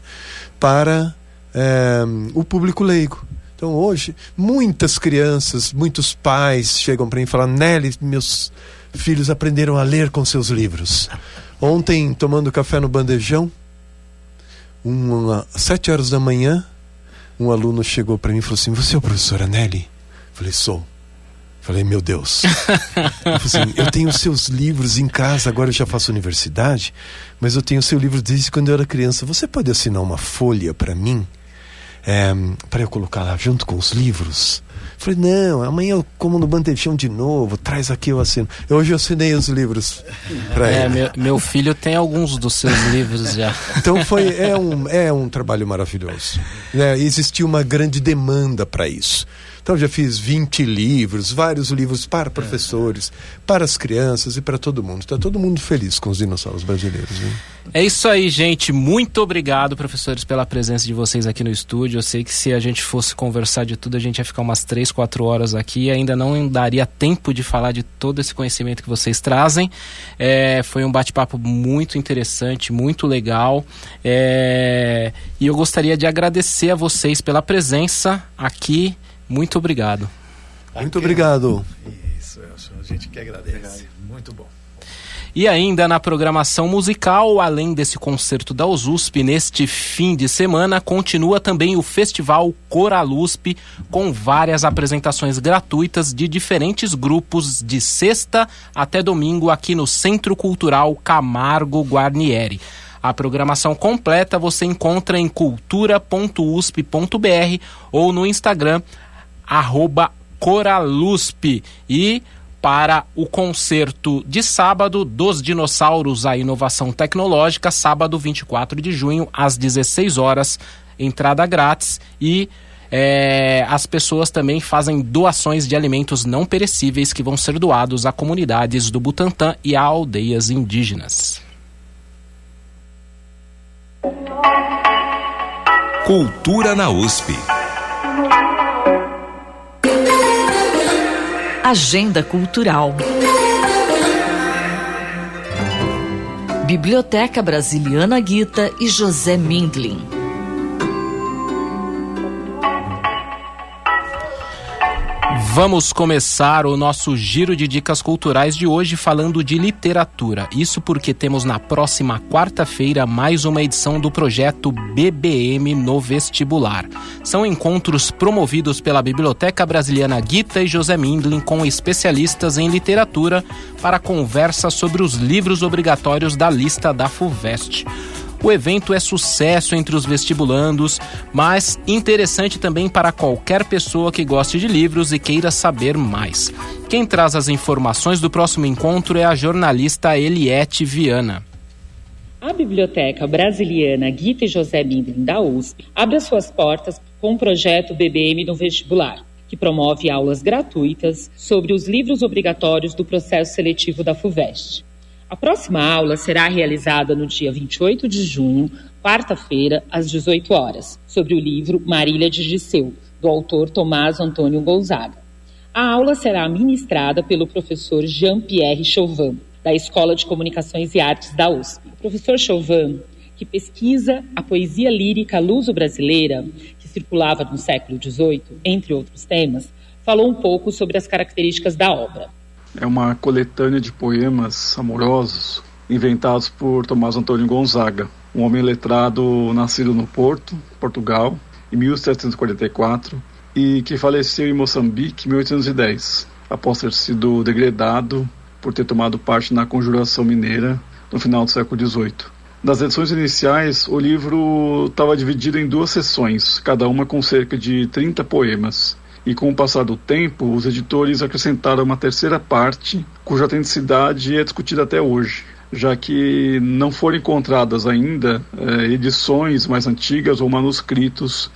para eh, o público leigo. Então hoje muitas crianças, muitos pais chegam para mim e falam: Nelly, meus filhos aprenderam a ler com seus livros. Ontem, tomando café no bandejão, uma, às sete horas da manhã, um aluno chegou para mim e falou assim: Você é o professor Anelli? Falei: Sou. Falei: Meu Deus. Falou assim, eu tenho seus livros em casa, agora eu já faço universidade, mas eu tenho seu livro desde quando eu era criança. Você pode assinar uma folha para mim? para eu colocar lá junto com os livros? Falei, não, amanhã eu como no bandejão de novo, traz aqui eu assino. Hoje eu assinei os livros para É, ele. meu, meu filho tem alguns dos seus livros já. Então foi é um, é um trabalho maravilhoso. né? Existiu uma grande demanda para isso. Então já fiz 20 livros, vários livros para professores, para as crianças e para todo mundo. Está todo mundo feliz com os dinossauros brasileiros. Né? É isso aí, gente. Muito obrigado, professores, pela presença de vocês aqui no estúdio. Eu sei que se a gente fosse conversar de tudo, a gente ia ficar umas 3, 4 horas aqui e ainda não daria tempo de falar de todo esse conhecimento que vocês trazem. É, foi um bate-papo muito interessante, muito legal. É, e eu gostaria de agradecer a vocês pela presença aqui. Muito obrigado. Muito obrigado. Isso, Elson, a gente que agradece. Muito bom. E ainda na programação musical, além desse concerto da USP, neste fim de semana, continua também o Festival Coralusp, com várias apresentações gratuitas de diferentes grupos de sexta até domingo aqui no Centro Cultural Camargo Guarnieri. A programação completa você encontra em cultura.usp.br ou no Instagram, arroba Coralusp e para o concerto de sábado dos dinossauros a inovação tecnológica, sábado 24 de junho às 16 horas, entrada grátis e é, as pessoas também fazem doações de alimentos não perecíveis que vão ser doados a comunidades do Butantã e a aldeias indígenas. Cultura na USP. Agenda Cultural. Biblioteca Brasiliana Guita e José Mindlin. Vamos começar o nosso giro de dicas culturais de hoje falando de literatura. Isso porque temos na próxima quarta-feira mais uma edição do projeto BBM no vestibular. São encontros promovidos pela Biblioteca Brasiliana Guita e José Mindlin com especialistas em literatura para conversa sobre os livros obrigatórios da lista da FUVEST. O evento é sucesso entre os vestibulandos, mas interessante também para qualquer pessoa que goste de livros e queira saber mais. Quem traz as informações do próximo encontro é a jornalista Eliette Viana. A Biblioteca Brasiliana Guita e José Mindlin da USP abre as suas portas com o projeto BBM no vestibular, que promove aulas gratuitas sobre os livros obrigatórios do processo seletivo da FUVEST. A próxima aula será realizada no dia 28 de junho, quarta-feira, às 18 horas, sobre o livro Marília de Gisseu, do autor Tomás Antônio Gonzaga. A aula será ministrada pelo professor Jean-Pierre Chauvin, da Escola de Comunicações e Artes da USP. O professor Chauvin, que pesquisa a poesia lírica luso-brasileira, que circulava no século XVIII, entre outros temas, falou um pouco sobre as características da obra. É uma coletânea de poemas amorosos inventados por Tomás Antônio Gonzaga, um homem letrado nascido no Porto, Portugal, em 1744 e que faleceu em Moçambique em 1810, após ter sido degradado por ter tomado parte na Conjuração Mineira no final do século XVIII. Das edições iniciais, o livro estava dividido em duas sessões, cada uma com cerca de 30 poemas e com o passar do tempo, os editores acrescentaram uma terceira parte, cuja autenticidade é discutida até hoje, já que não foram encontradas ainda é, edições mais antigas ou manuscritos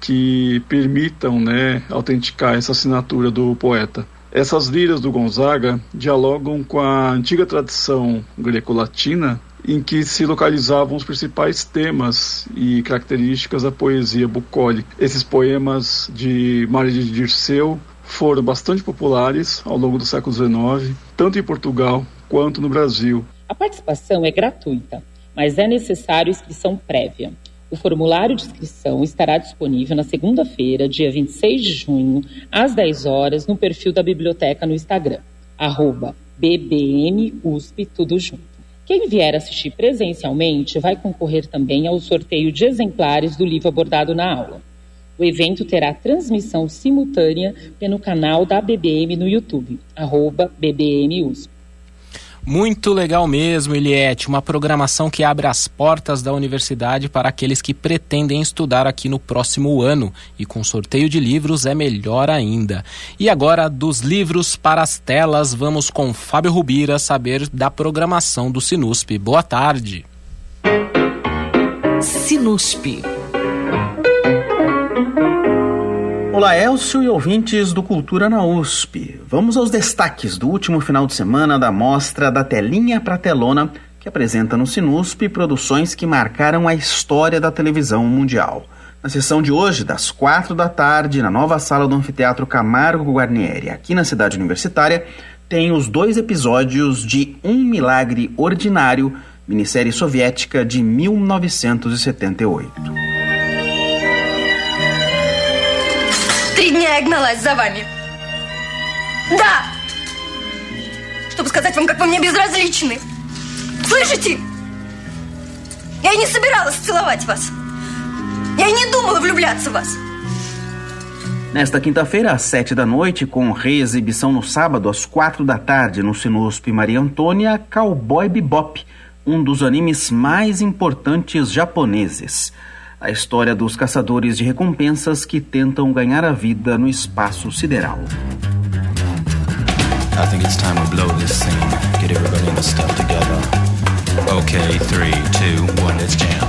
que permitam né, autenticar essa assinatura do poeta. Essas liras do Gonzaga dialogam com a antiga tradição greco-latina em que se localizavam os principais temas e características da poesia bucólica. Esses poemas de Maria de Dirceu foram bastante populares ao longo do século XIX, tanto em Portugal quanto no Brasil. A participação é gratuita, mas é necessário inscrição prévia. O formulário de inscrição estará disponível na segunda-feira, dia 26 de junho, às 10 horas, no perfil da biblioteca no Instagram, arroba BBMUSP, tudo junto. Quem vier assistir presencialmente vai concorrer também ao sorteio de exemplares do livro abordado na aula. O evento terá transmissão simultânea pelo canal da BBM no YouTube, arroba BBMUSP. Muito legal mesmo, Eliette. Uma programação que abre as portas da universidade para aqueles que pretendem estudar aqui no próximo ano. E com sorteio de livros é melhor ainda. E agora, dos livros para as telas, vamos com Fábio Rubira saber da programação do Sinusp. Boa tarde. Sinusp. Olá, Elcio e ouvintes do Cultura na USP. Vamos aos destaques do último final de semana da mostra da Telinha para Telona, que apresenta no Sinusp produções que marcaram a história da televisão mundial. Na sessão de hoje, das quatro da tarde, na nova sala do Anfiteatro Camargo Guarnieri, aqui na cidade universitária, tem os dois episódios de Um Milagre Ordinário, minissérie soviética de 1978. Три дня я гналась за вами. Да! Чтобы сказать вам, как вы мне безразличны. Слышите? Я и не собиралась целовать вас. Я и не думала влюбляться в вас. Nesta quinta-feira, às sete da noite, com reexibição no sábado, às quatro da tarde, no Sinusp Maria Antônia, Cowboy Bebop, um dos animes mais importantes japoneses. a história dos caçadores de recompensas que tentam ganhar a vida no espaço sideral. I think it's time blow this scene. Get everybody in the stuff together. Okay, three, two, one, jam.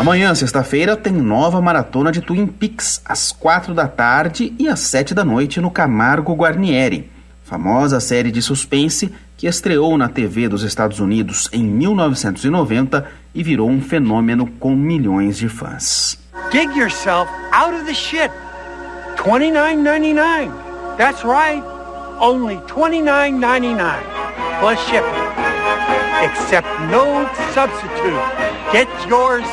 Amanhã, sexta-feira, tem nova maratona de Twin Peaks, às quatro da tarde e às sete da noite no Camargo Guarnieri, famosa série de suspense que estreou na TV dos Estados Unidos em 1990 e virou um fenômeno com milhões de fãs. Dig yourself out of the shit. 29.99. That's right. Only 29.99 plus shipping. Except no substitute. Get yours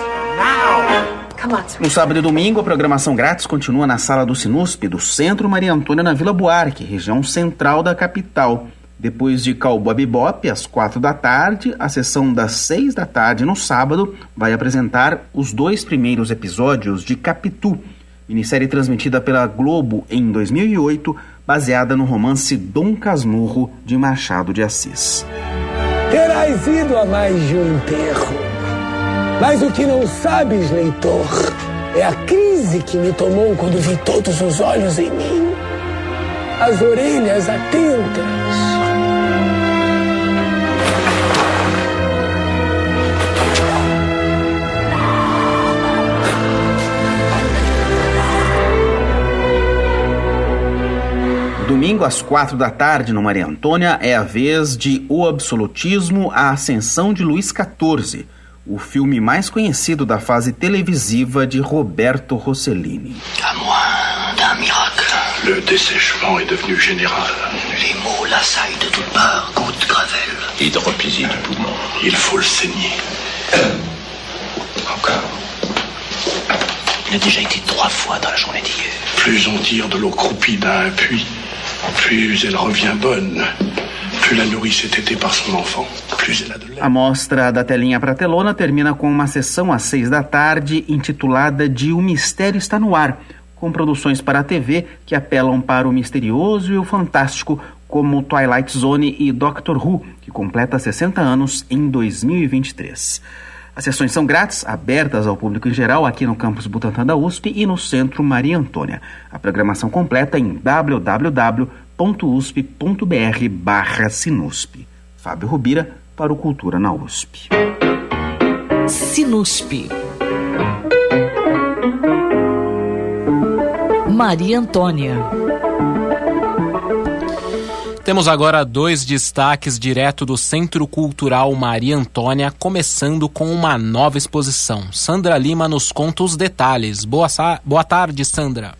no sábado e domingo, a programação grátis continua na sala do Sinusp do Centro Maria Antônia na Vila Buarque, região central da capital. Depois de Cowboy Bebop, às quatro da tarde, a sessão das seis da tarde no sábado vai apresentar os dois primeiros episódios de Capitu, minissérie transmitida pela Globo em 2008, baseada no romance Dom Casmurro de Machado de Assis. Terás ido a mais de um enterro mas o que não sabes, leitor, é a crise que me tomou quando vi todos os olhos em mim, as orelhas atentas. Domingo às quatro da tarde no Maria Antônia é a vez de O Absolutismo, a Ascensão de Luís XIV o filme mais conhecido da fase televisiva de Roberto Rossellini. À moins d'un miracle. Le dessèchement est devenu général. Les maux l'assaillent de toutes parts, goutte gravel. Hydropisie du poumon. Il faut le saigner. Encore. Il a déjà été trois fois dans la journée d'hier. Plus on tire de l'eau croupie d'un puits, plus elle revient bonne. A mostra da telinha para telona termina com uma sessão às seis da tarde intitulada de O Mistério Está no Ar, com produções para a TV que apelam para o misterioso e o fantástico, como Twilight Zone e Doctor Who, que completa 60 anos em 2023. As sessões são grátis, abertas ao público em geral aqui no campus Butantã da USP e no Centro Maria Antônia. A programação completa em www usp.br barra Sinusp. Fábio Rubira para o Cultura na USP. Sinusp. Maria Antônia. Temos agora dois destaques direto do Centro Cultural Maria Antônia, começando com uma nova exposição. Sandra Lima nos conta os detalhes. Boa, boa tarde, Sandra.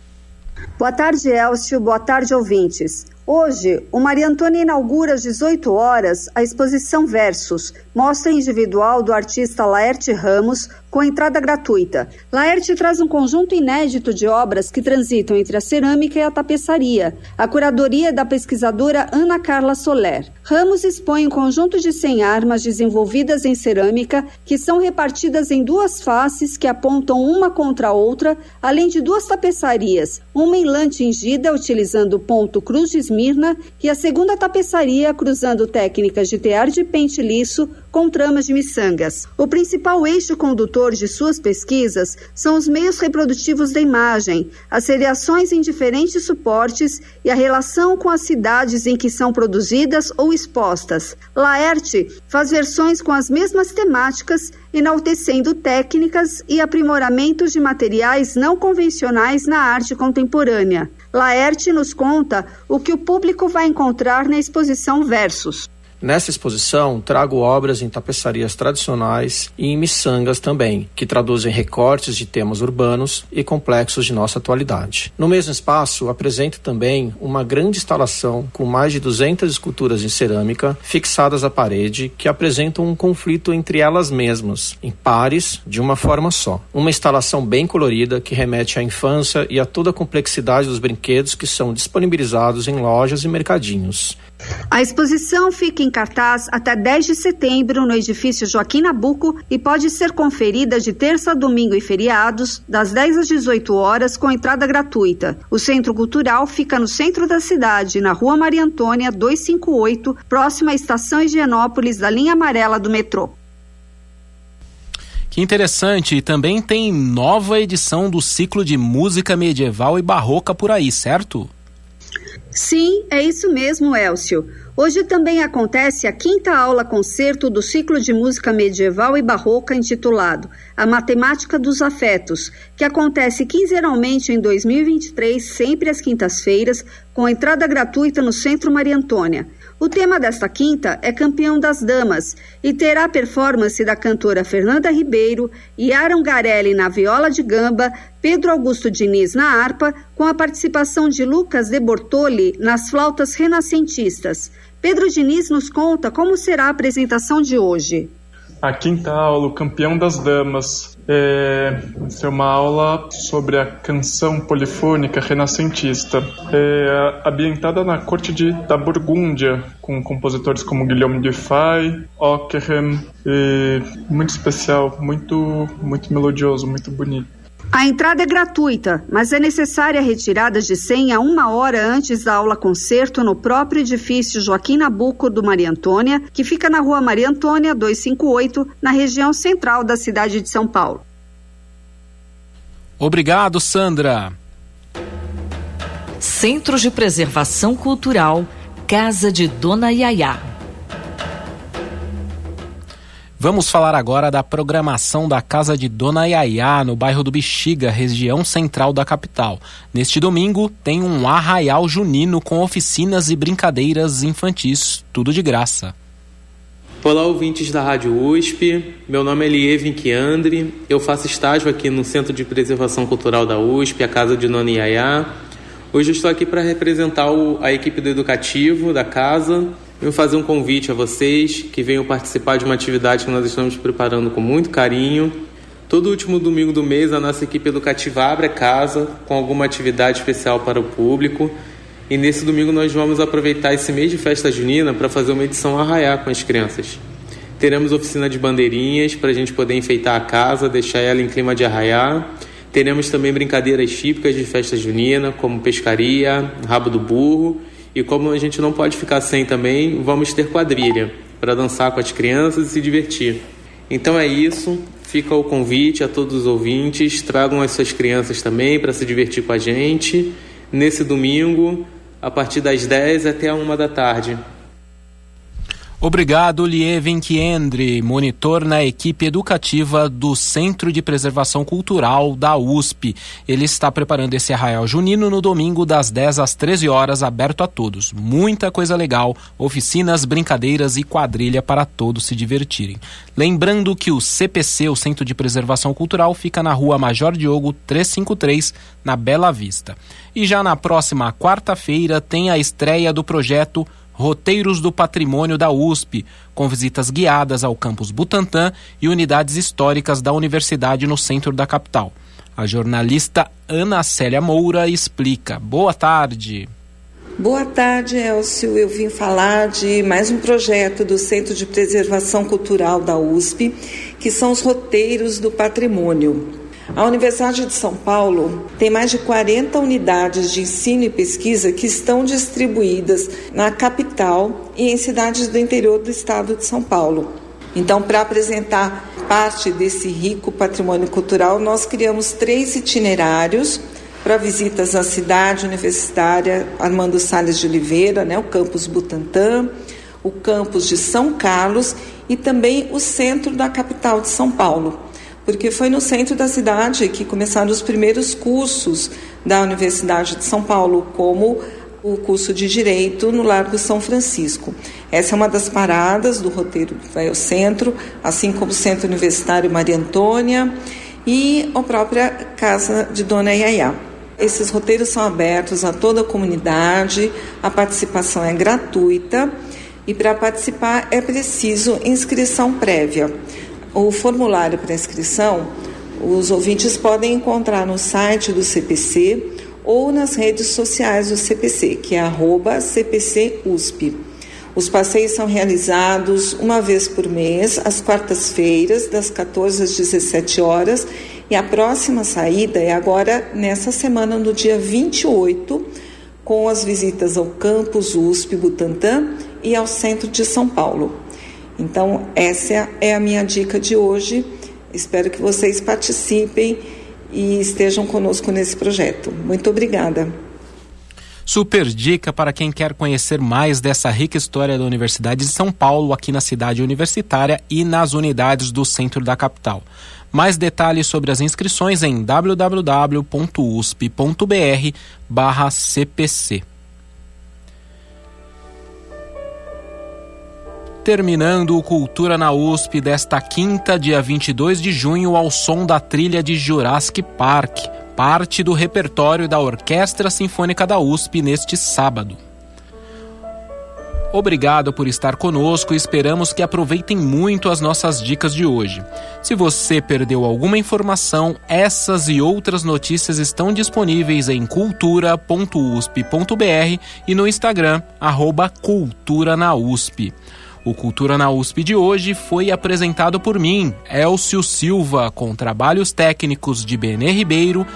Boa tarde, Elcio. Boa tarde, ouvintes. Hoje, o Maria Antônia inaugura às 18 horas a exposição Versos, mostra individual do artista Laerte Ramos, com entrada gratuita. Laerte traz um conjunto inédito de obras que transitam entre a cerâmica e a tapeçaria. A curadoria é da pesquisadora Ana Carla Soler. Ramos expõe um conjunto de 100 armas desenvolvidas em cerâmica que são repartidas em duas faces que apontam uma contra a outra, além de duas tapeçarias, uma em lã tingida utilizando o ponto cruz de Esmirna e a segunda tapeçaria cruzando técnicas de tear de pente liso com tramas de miçangas. O principal eixo condutor de suas pesquisas são os meios reprodutivos da imagem, as seriações em diferentes suportes e a relação com as cidades em que são produzidas ou expostas. Laerte faz versões com as mesmas temáticas, enaltecendo técnicas e aprimoramentos de materiais não convencionais na arte contemporânea. Laerte nos conta o que o público vai encontrar na exposição Versos. Nessa exposição, trago obras em tapeçarias tradicionais e em miçangas também, que traduzem recortes de temas urbanos e complexos de nossa atualidade. No mesmo espaço, apresento também uma grande instalação com mais de 200 esculturas em cerâmica fixadas à parede que apresentam um conflito entre elas mesmas, em pares, de uma forma só. Uma instalação bem colorida que remete à infância e a toda a complexidade dos brinquedos que são disponibilizados em lojas e mercadinhos. A exposição fica em cartaz até 10 de setembro no edifício Joaquim Nabuco e pode ser conferida de terça a domingo e feriados, das 10 às 18 horas, com entrada gratuita. O Centro Cultural fica no centro da cidade, na Rua Maria Antônia 258, próxima à estação Higienópolis da linha amarela do metrô. Que interessante, também tem nova edição do ciclo de música medieval e barroca por aí, certo? Sim, é isso mesmo, Elcio. Hoje também acontece a quinta aula concerto do ciclo de música medieval e barroca intitulado A Matemática dos Afetos, que acontece quinzenalmente em 2023, sempre às quintas-feiras, com entrada gratuita no Centro Maria Antônia. O tema desta quinta é Campeão das Damas e terá performance da cantora Fernanda Ribeiro Aaron Garelli na viola de gamba, Pedro Augusto Diniz na harpa, com a participação de Lucas de Bortoli nas flautas renascentistas. Pedro Diniz nos conta como será a apresentação de hoje. A quinta aula, Campeão das Damas, é, ser uma aula sobre a canção polifônica renascentista, é, ambientada na corte de, da Burgúndia, com compositores como Guilherme Dufay, Ockham, muito especial, muito, muito melodioso, muito bonito. A entrada é gratuita, mas é necessária a retirada de senha uma hora antes da aula concerto no próprio edifício Joaquim Nabuco do Maria Antônia, que fica na rua Maria Antônia 258, na região central da cidade de São Paulo. Obrigado, Sandra. Centro de Preservação Cultural, Casa de Dona Yaya. Vamos falar agora da programação da Casa de Dona Yaya, no bairro do Bexiga, região central da capital. Neste domingo, tem um arraial junino com oficinas e brincadeiras infantis, tudo de graça. Olá, ouvintes da Rádio USP. Meu nome é Lieve Chiandri. Eu faço estágio aqui no Centro de Preservação Cultural da USP, a Casa de Dona Yaya. Hoje eu estou aqui para representar a equipe do educativo da casa Venho fazer um convite a vocês que venham participar de uma atividade que nós estamos preparando com muito carinho. Todo último domingo do mês, a nossa equipe educativa abre a casa com alguma atividade especial para o público. E nesse domingo nós vamos aproveitar esse mês de festa junina para fazer uma edição arraiar com as crianças. Teremos oficina de bandeirinhas para a gente poder enfeitar a casa, deixar ela em clima de arraiar. Teremos também brincadeiras típicas de festa junina, como pescaria, rabo do burro e como a gente não pode ficar sem também, vamos ter quadrilha para dançar com as crianças e se divertir. Então é isso. Fica o convite a todos os ouvintes. Tragam as suas crianças também para se divertir com a gente. Nesse domingo, a partir das 10 até a 1 da tarde. Obrigado, Lieven Kiendre, monitor na equipe educativa do Centro de Preservação Cultural da USP. Ele está preparando esse arraial junino no domingo das 10 às 13 horas, aberto a todos. Muita coisa legal, oficinas, brincadeiras e quadrilha para todos se divertirem. Lembrando que o CPC, o Centro de Preservação Cultural, fica na rua Major Diogo 353, na Bela Vista. E já na próxima quarta-feira tem a estreia do projeto Roteiros do Patrimônio da USP, com visitas guiadas ao campus Butantã e unidades históricas da universidade no centro da capital. A jornalista Ana Célia Moura explica. Boa tarde. Boa tarde, Elcio. Eu vim falar de mais um projeto do Centro de Preservação Cultural da USP, que são os Roteiros do Patrimônio. A Universidade de São Paulo tem mais de 40 unidades de ensino e pesquisa que estão distribuídas na capital e em cidades do interior do estado de São Paulo. Então, para apresentar parte desse rico patrimônio cultural, nós criamos três itinerários para visitas à cidade universitária Armando Salles de Oliveira, né, o campus Butantã, o campus de São Carlos e também o centro da capital de São Paulo porque foi no centro da cidade que começaram os primeiros cursos da Universidade de São Paulo, como o curso de Direito no Largo São Francisco. Essa é uma das paradas do roteiro do Vai ao Centro, assim como o Centro Universitário Maria Antônia e a própria Casa de Dona Yaya. Esses roteiros são abertos a toda a comunidade, a participação é gratuita e para participar é preciso inscrição prévia. O formulário para inscrição, os ouvintes podem encontrar no site do CPC ou nas redes sociais do CPC, que é arroba CPC USP. Os passeios são realizados uma vez por mês, às quartas-feiras, das 14 às 17 horas, e a próxima saída é agora nessa semana, no dia 28, com as visitas ao campus USP Butantã e ao centro de São Paulo. Então, essa é a minha dica de hoje. Espero que vocês participem e estejam conosco nesse projeto. Muito obrigada. Super dica para quem quer conhecer mais dessa rica história da Universidade de São Paulo aqui na cidade universitária e nas unidades do centro da capital. Mais detalhes sobre as inscrições em www.usp.br/cpc. Terminando o Cultura na USP desta quinta, dia 22 de junho, ao som da trilha de Jurassic Park parte do repertório da Orquestra Sinfônica da USP neste sábado. Obrigado por estar conosco e esperamos que aproveitem muito as nossas dicas de hoje. Se você perdeu alguma informação, essas e outras notícias estão disponíveis em cultura.usp.br e no Instagram, arroba Cultura na USP. O Cultura na USP de hoje foi apresentado por mim, Elcio Silva, com trabalhos técnicos de Benê Ribeiro,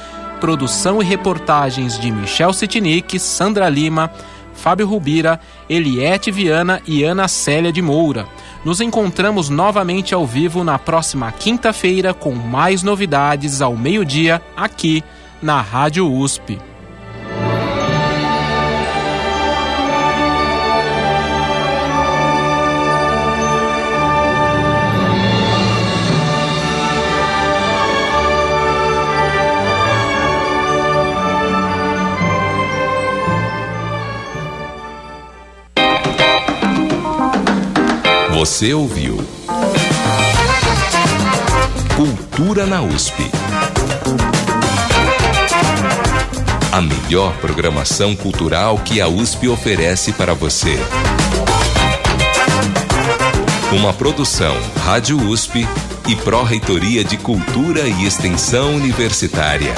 produção e reportagens de Michel Sitnik, Sandra Lima, Fábio Rubira, Eliette Viana e Ana Célia de Moura. Nos encontramos novamente ao vivo na próxima quinta-feira com mais novidades ao meio-dia aqui na Rádio USP. Você ouviu Cultura na USP. A melhor programação cultural que a USP oferece para você. Uma produção Rádio USP e Pró-Reitoria de Cultura e Extensão Universitária.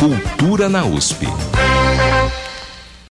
Cultura na USP.